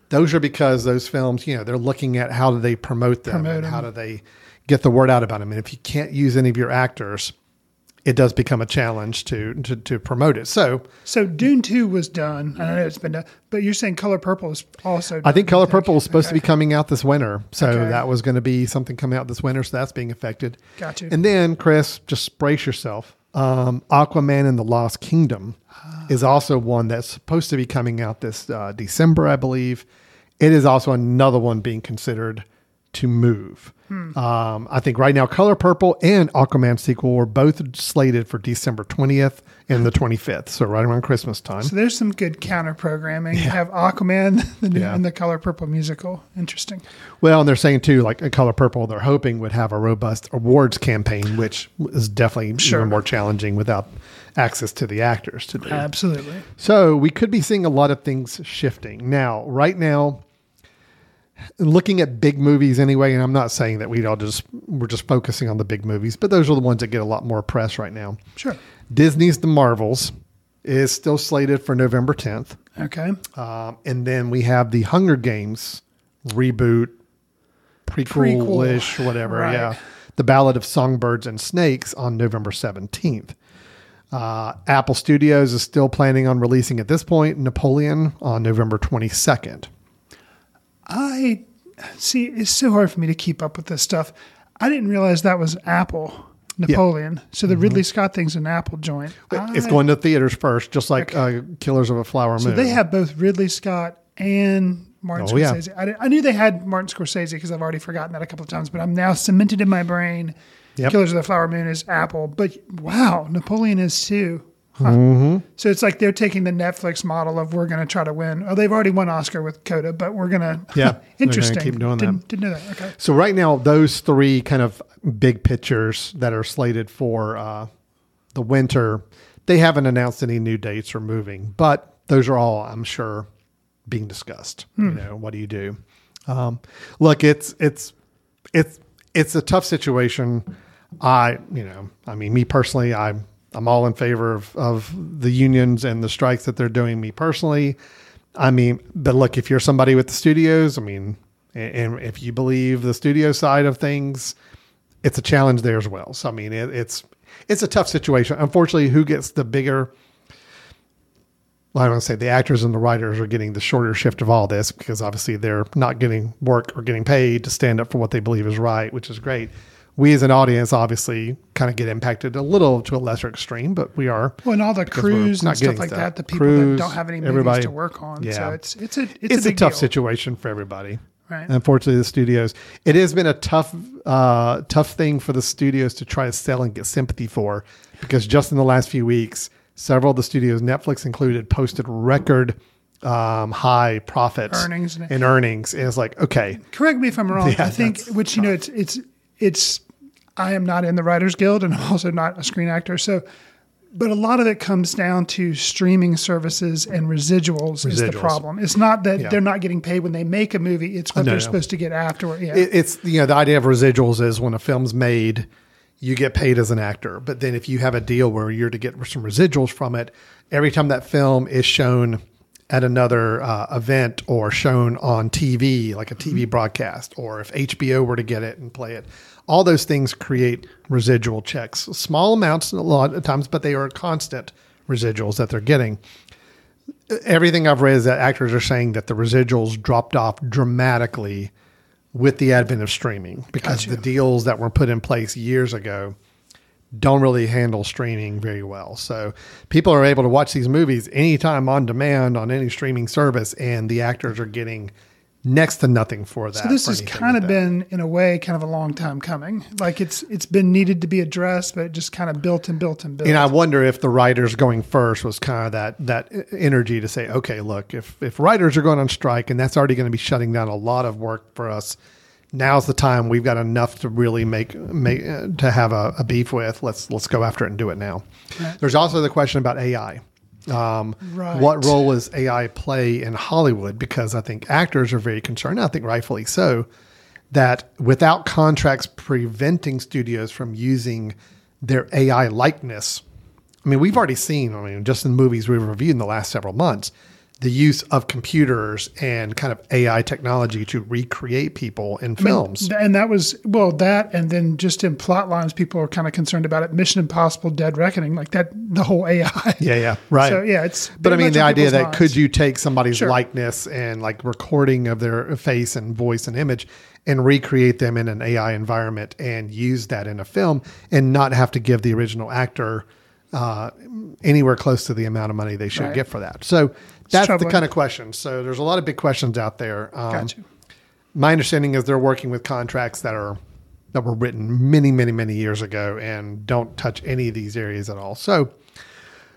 B: Those are because those films, you know, they're looking at how do they promote them
C: Promote
B: and how do they get the word out about them. And if you can't use any of your actors, it does become a challenge to to, to promote it. So
C: So Dune 2 was done. I know it's been done, but you're saying Color Purple is also done.
B: I think Color Purple is supposed to be coming out this winter. So
C: Okay.
B: that was going to be something coming out this winter. So that's being affected.
C: Got you.
B: And then, Chris, just brace yourself. Um, Aquaman and the Lost Kingdom
C: Ah.
B: is also one that's supposed to be coming out this uh, December, I believe. It is also another one being considered to move.
C: Hmm.
B: Um, I think right now, Color Purple and Aquaman sequel were both slated for December 20th and the 25th. So right around Christmas time.
C: So there's some good counter programming. You have Aquaman the new,
B: Yeah.
C: and the Color Purple musical. Interesting.
B: Well, and they're saying too, like in Color Purple, they're hoping would have a robust awards campaign, which is definitely
C: Sure.
B: even more challenging without access to the actors to do.
C: Absolutely.
B: So we could be seeing a lot of things shifting. Now, right now, looking at big movies anyway, and I'm not saying that we all just we're just focusing on the big movies, but those are the ones that get a lot more press right now.
C: Sure.
B: Disney's The Marvels is still slated for November 10th.
C: Okay.
B: Um, and then we have the Hunger Games reboot, prequel ish, whatever.
C: right.
B: Yeah. The Ballad of Songbirds and Snakes on November 17th. Uh, Apple Studios is still planning on releasing at this point Napoleon on November 22nd.
C: I see. It's so hard for me to keep up with this stuff. I didn't realize that was Apple Napoleon. So the Ridley Scott thing's an Apple joint.
B: Mm-hmm. It's
C: I-
B: going to theaters first, just like uh, Killers of a Flower Moon.
C: So they have both Ridley Scott and Martin
B: Oh, yeah.
C: Scorsese. I, did- I knew they had Martin Scorsese because I've already forgotten that a couple of times, but I'm now cemented in my brain.
B: Yep.
C: Killers of the Flower Moon is Apple, but wow, Napoleon is too. Huh.
B: Mm-hmm.
C: So it's like they're taking the Netflix model of we're going to try to win. Oh, they've already won Oscar with Coda, but we're going to.
B: Yeah, they're gonna
C: interesting.
B: keep doing that.
C: didn't, Didn't know that. Okay.
B: So right now, those three kind of big pictures that are slated for uh, the winter, they haven't announced any new dates or moving, but those are all, I'm sure, being discussed. You know, what do you do? Um, look, it's it's it's it's a tough situation. I, you know, I mean, me personally, I'm I'm all in favor of, of the unions and the strikes that they're doing. Me personally, I mean, but look, if you're somebody with the studios, I mean, and, and if you believe the studio side of things, it's a challenge there as well. So I mean, it, it's it's a tough situation. Unfortunately, who gets the bigger? Well, I don't want to say the actors and the writers are getting the shorter shift of all this because obviously they're not getting work or getting paid to stand up for what they believe is right, which is great. We as an audience obviously kind of get impacted a little to a lesser extreme, but we are.
C: Well, and all the crews and stuff like that, the people
B: Crews,
C: that don't have any movies to work on.
B: Yeah.
C: So it's it's a it's,
B: It's,
C: a,
B: a, tough
C: deal.
B: situation for everybody.
C: Right.
B: Unfortunately, the studios. It has been a tough, uh, tough thing for the studios to try to sell and get sympathy for, because just in the last few weeks, several of the studios, Netflix included, posted record um, high profits
C: Earnings.
B: and earnings. And it's like, okay,
C: Correct me if I'm wrong.
B: Yeah,
C: I think, which you know, it's it's it's. I am not in the Writers Guild, and I'm also not a screen actor. So, but a lot of it comes down to streaming services and residuals, is the problem. It's not that
B: Yeah.
C: they're not getting paid when they make a movie; it's what
B: no,
C: they're
B: no.
C: supposed to get afterward. Yeah,
B: it, it's you know the idea of residuals is when a film's made, you get paid as an actor. But then if you have a deal where you're to get some residuals from it, every time that film is shown at another uh, event or shown on TV, like a TV broadcast, or if HBO were to get it and play it, all those things create residual checks. Small amounts a lot of times, but they are constant residuals that they're getting everything I've read is that actors are saying that the residuals dropped off dramatically with the advent of streaming because
C: Gotcha.
B: the deals that were put in place years ago don't really handle streaming very well. So people are able to watch these movies anytime on demand on any streaming service, and the actors are getting next to nothing for that.
C: So this has kind of
B: like
C: been, in a way, kind of a long time coming. Like it's it's been needed to be addressed, but just kind of built and built and built.
B: And I wonder if the writers going first was kind of that that energy to say, okay, look, if if writers are going on strike and that's already going to be shutting down a lot of work for us, now's the time we've got enough to really make make uh, to have a, a beef with. Let's let's go after it and do it now. There's also the question about AI. Um,
C: Right.
B: What role does AI play in Hollywood? Because I think actors are very concerned. I think rightfully so that without contracts preventing studios from using their AI likeness, I mean, we've already seen, I mean, just in movies we've reviewed in the last several months, the use of computers and kind of AI technology to recreate people in films.
C: and that was well that, and then just in plot lines, people are kind of concerned about it. Mission Impossible: Dead Reckoning, like that, the whole AI.
B: yeah, yeah, right.
C: So yeah, it's.
B: But I mean, the idea that could you take somebody's
C: Sure.
B: likeness and like recording of their face and voice and image and recreate them in an AI environment and use that in a film and not have to give the original actor uh, anywhere close to the amount of money they should
C: Right.
B: get for that. So that's the kind of question. So there's a lot of big questions out there. Um,
C: Got you.
B: my understanding is they're working with contracts that are that were written many, many, many years ago and don't touch any of these areas at all. So,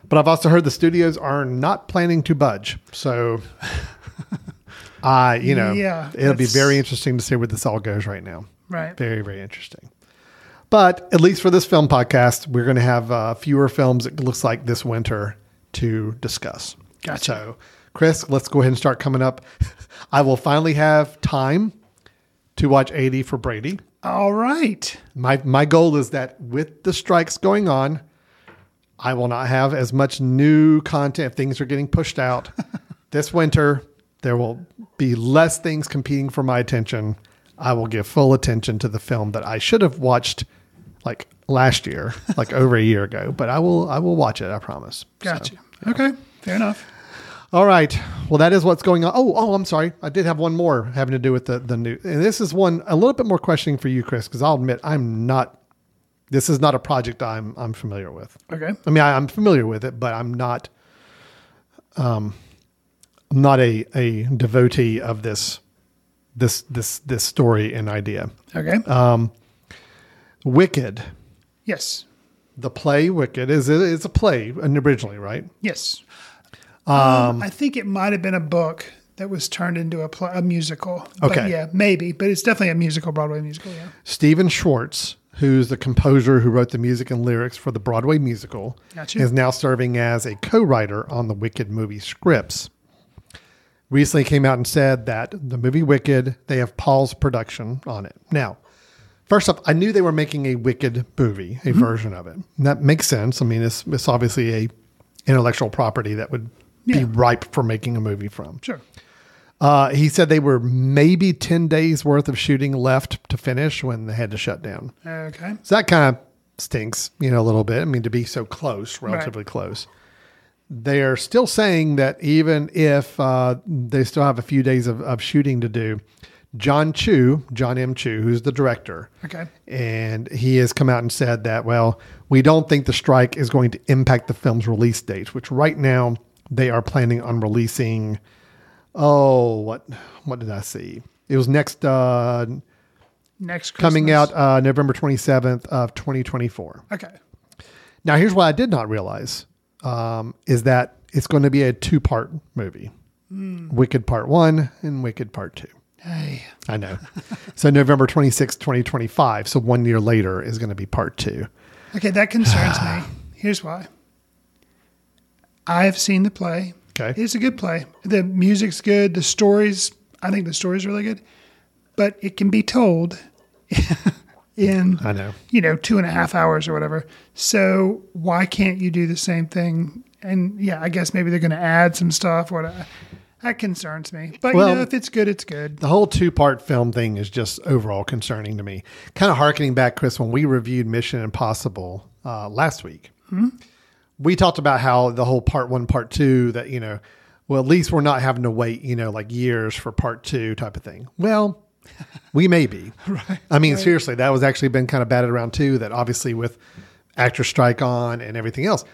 B: but I've also heard the studios are not planning to budge. So, I, you know,
C: Yeah,
B: it'll be very interesting to see where this all goes right now.
C: Right.
B: Very, very interesting. But at least for this film podcast, we're going to have uh, fewer films. It looks like this winter to discuss.
C: Gotcha.
B: So, Chris, let's go ahead and start coming up. I will finally have time to watch 80 for Brady.
C: All right.
B: My my goal is that with the strikes going on, I will not have as much new content if things are getting pushed out. this winter, there will be less things competing for my attention. I will give full attention to the film that I should have watched like last year, like over a year ago, but I will I will watch it, I promise.
C: Gotcha.
B: So,
C: Okay. Fair enough.
B: All right. Well, that is what's going on. Oh, oh, I'm sorry. I did have one more having to do with the the new. And this is one a little bit more questioning for you, Chris, because I'll admit I'm not. This is not a project I'm I'm familiar with.
C: Okay.
B: I mean, I, I'm familiar with it, but I'm not. Um, I'm not a a devotee of this this this this story and idea.
C: Okay.
B: Um, Wicked,
C: yes.
B: the play Wicked is it's a play originally, right?
C: Yes. Um, I think it might have been a book that was turned into a, pl- a musical. But
B: Okay.
C: yeah, maybe, but it's definitely a musical, Broadway musical. Yeah.
B: Stephen Schwartz, who's the composer who wrote the music and lyrics for the Broadway musical,
C: Gotcha.
B: is now serving as a co-writer on the Wicked movie scripts. Recently came out and said that the movie Wicked, they have paused production on it. Now, first up, I knew they were making a Wicked movie, a version of it. And that makes sense. I mean, it's, it's obviously a intellectual property that would be ripe for making a movie from.
C: Sure.
B: Uh, he said they were maybe 10 days worth of shooting left to finish when they had to shut down.
C: Okay.
B: So that kind of stinks, you know, a little bit. I mean, to be so close, relatively close. They are still saying that even if uh, they still have a few days of, of shooting to do, John Chu, John M. Chu, who's the director,
C: Okay.
B: and he has come out and said that, well, we don't think the strike is going to impact the film's release date, which right now they are planning on releasing. Oh, what what did I see? It was next uh,
C: Next Christmas.
B: coming out uh, November twenty seventh of twenty twenty four.
C: Okay.
B: Now, here's what I did not realize um, is that it's going to be a two part movie, Wicked Part One and Wicked Part Two.
C: Hey.
B: I know. so November 26th, 2025. So one year later is going to be part two.
C: Okay, that concerns me. Here's why. I've seen the play.
B: Okay.
C: It's a good play. The music's good. The stories, I think the story's really good. But it can be told in,
B: I know.
C: you know, two and a half hours or whatever. So why can't you do the same thing? And yeah, I guess maybe they're going to add some stuff. What that concerns me. But
B: Well-
C: you know, if it's good, it's good.
B: The whole two part film thing is just overall concerning to me. Kind of harkening back, Chris, when we reviewed Mission Impossible uh, last week, we talked about how the whole part one, part two, that, you know, well, at least we're not having to wait, you know, like years for part two type of thing. Well, we may be. right. I mean, seriously, that was actually been kind of batted around too. That obviously with actor strike on and everything else,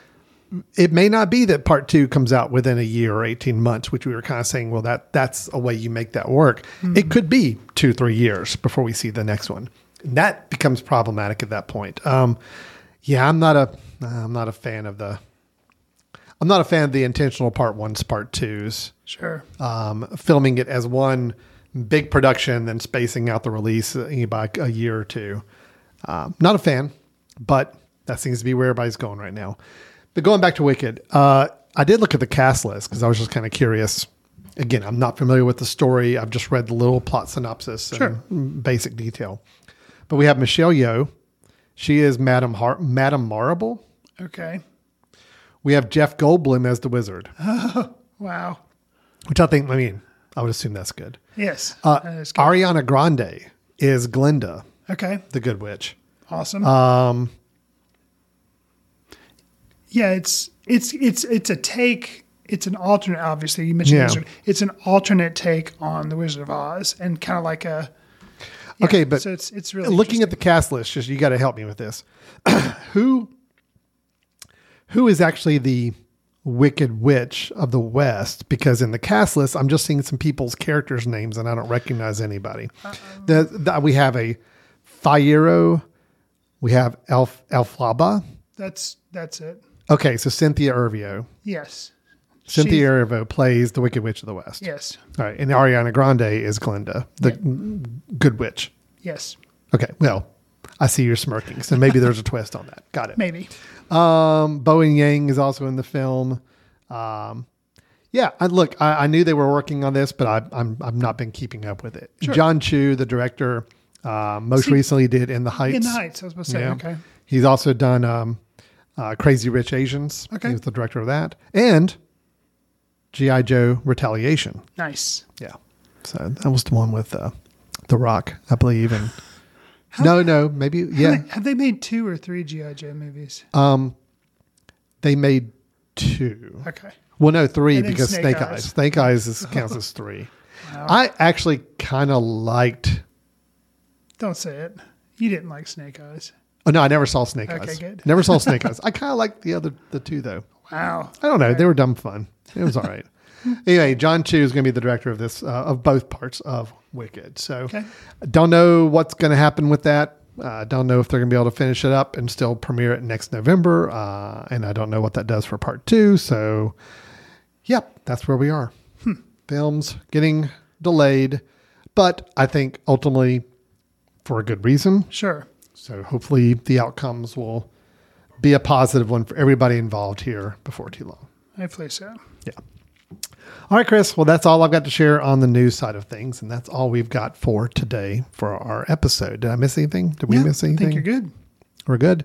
B: it may not be that part two comes out within a year or 18 months, which we were kind of saying, well, that that's a way you make that work. It could be two, three years before we see the next one. And that becomes problematic at that point. Um, yeah, I'm not a, I'm not a fan of the, I'm not a fan of the intentional part ones, part twos
C: Sure.
B: um, filming it as one big production, then spacing out the release uh, by a year or two. Um, not a fan, but that seems to be where everybody's going right now. But going back to Wicked, uh, I did look at the cast list because I was just kind of curious. Again, I'm not familiar with the story. I've just read the little plot synopsis
C: Sure.
B: and basic detail. But we have Michelle Yeoh. She is Madam Har- Madam Morrible.
C: Okay.
B: We have Jeff Goldblum as the wizard,
C: Wow.
B: which I think, I mean, I would assume that's good.
C: Yes.
B: Uh,
C: that is good.
B: Ariana Grande is Glinda,
C: okay.
B: the Good Witch.
C: Awesome.
B: Um,
C: yeah, it's it's it's it's a take. It's an alternate. Obviously, you mentioned
B: Yeah.
C: Wizard. It's an alternate take on the Wizard of Oz, and kind of like a. yeah,
B: Okay, but
C: so it's it's really
B: looking at the cast list, just you got to help me with this. who who is actually the Wicked Witch of the West? Because in the cast list, I'm just seeing some people's characters' names, and I don't recognize anybody. The, the- we have a Fiyero, we have Elf Elphaba.
C: that's that's it.
B: Okay, so Cynthia Erivo.
C: Yes.
B: Cynthia
C: She-
B: Erivo plays the Wicked Witch of the West.
C: Yes.
B: All right, and Ariana Grande is Glinda, the Good Witch.
C: Yes.
B: Okay, well, I see you're smirking, so maybe there's a twist on that. Got it.
C: Maybe.
B: Um, Bowen Yang is also in the film. Um, yeah, I, look, I, I knew they were working on this, but I, I'm I've not been keeping up with it. John Chu, the director, uh, most
C: See,
B: recently did In the Heights.
C: In the Heights, I was about to say.
B: Yeah.
C: Okay.
B: He's also done um, uh, Crazy Rich Asians.
C: Okay.
B: He was the director of that, and GI Joe Retaliation.
C: Nice.
B: Yeah. So that was the one with uh, The Rock, I believe. And no, no, maybe yeah.
C: Have they, have they made two or three GI Joe movies?
B: Um, they made two.
C: okay.
B: Well, no, three because
C: Snake
B: Snake,
C: Eyes.
B: Eyes. Snake Eyes is, counts as three. I actually kind of liked.
C: Don't say it. You didn't like Snake Eyes.
B: Oh no, I never saw Snake Eyes.
C: Okay,
B: Eyes.
C: good.
B: Never saw Snake Eyes. I kind of liked the other the two though.
C: Wow.
B: I don't know. They were dumb fun. It was all right. anyway, John Chu is going to be the director of this uh, of both parts of Wicked. So,
C: Okay.
B: don't know what's going to happen with that. Uh, don't know if they're going to be able to finish it up and still premiere it next November. Uh, and I don't know what that does for part two. So, yep, that's where we are. Films getting delayed, but I think ultimately for a good reason.
C: Sure.
B: So hopefully the outcomes will be a positive one for everybody involved here before too long.
C: Hopefully so.
B: Yeah. All right, Chris. Well, that's all I've got to share on the news side of things, and that's all we've got for today for our episode. Did I miss anything? Did we
C: Yeah,
B: miss anything?
C: I think you're good.
B: We're good.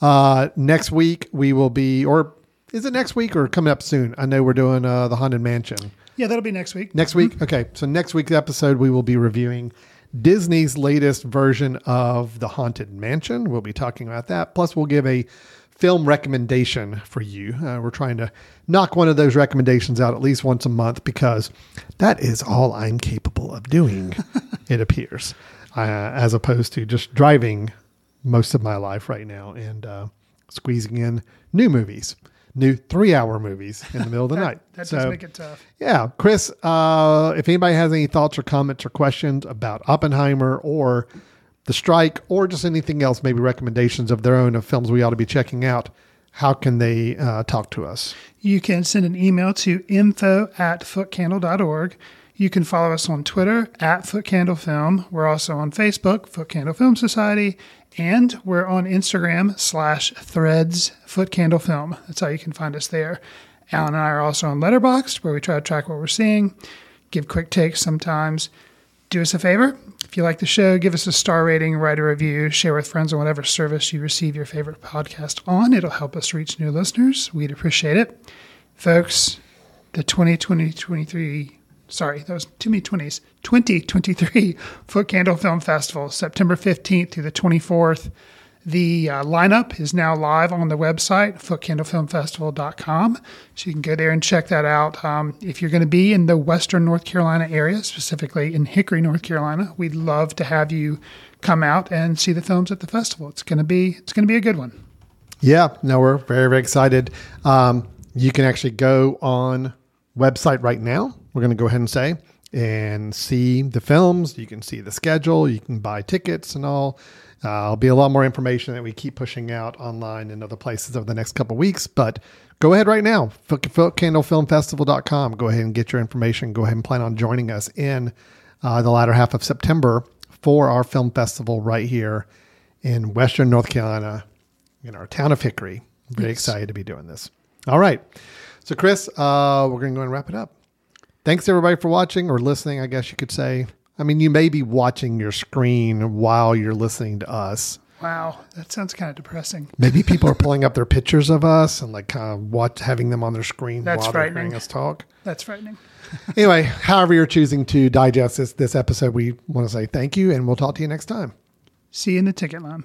B: Uh, next week we will be, or is it next week or coming up soon? I know we're doing uh, the Haunted Mansion
C: Yeah, that'll be next week.
B: next week. Okay, so next week's episode we will be reviewing Disney's latest version of the Haunted Mansion. We'll be talking about that. Plus, we'll give a film recommendation for you. Uh, we're trying to knock one of those recommendations out at least once a month because that is all I'm capable of doing. it appears, uh, as opposed to just driving most of my life right now and uh, squeezing in new movies. New three-hour movies in the middle of the night.
C: That
B: So-
C: does make it tough.
B: yeah, Chris, uh, if anybody has any thoughts or comments or questions about Oppenheimer or the strike or just anything else, maybe recommendations of their own of films we ought to be checking out, how can they uh, talk to us?
C: You can send an email to info at footcandle.org. You can follow us on Twitter at footcandlefilm. We're also on Facebook, Footcandle Film Society, and we're on Instagram slash threads footcandlefilm. That's how you can find us there. Alan and I are also on Letterboxd, where we try to track what we're seeing, give quick takes sometimes. Do us a favor. If you like the show, give us a star rating, write a review, share with friends on whatever service you receive your favorite podcast on. It'll help us reach new listeners. We'd appreciate it. Folks, the 2023, sorry, that was too many 20s, 2023 Footcandle Film Festival, September 15th through the 24th. The uh, lineup is now live on the website, footcandlefilmfestival.com. So you can go there and check that out. Um, if you're going to be in the Western North Carolina area, specifically in Hickory, North Carolina, we'd love to have you come out and see the films at the festival. It's going to be it's going to be a good one.
B: Yeah, no, we're very very excited. Um, you can actually go on website right now. We're going to go ahead and say and see the films. You can see the schedule. You can buy tickets and all. Uh, there'll be a lot more information that we keep pushing out online and other places over the next couple weeks. But go ahead right now, candlefilmfestival.com. Go ahead and get your information. Go ahead and plan on joining us in uh, the latter half of September for our film festival right here in Western North Carolina, in our town of Hickory. Very yes. excited to be doing this. All right. So, Chris, uh, we're going to go and wrap it up. Thanks everybody for watching or listening, I guess you could say. I mean, you may be watching your screen while you're listening to us.
C: Wow, that sounds kind of depressing.
B: Maybe people are pulling up their pictures of us and like kind of watch having them on their screen
C: That's
B: while
C: frightening.
B: they're hearing us talk.
C: That's frightening.
B: anyway, however you're choosing to digest this this episode, we want to say thank you and we'll talk to you next time.
C: See you in the ticket line.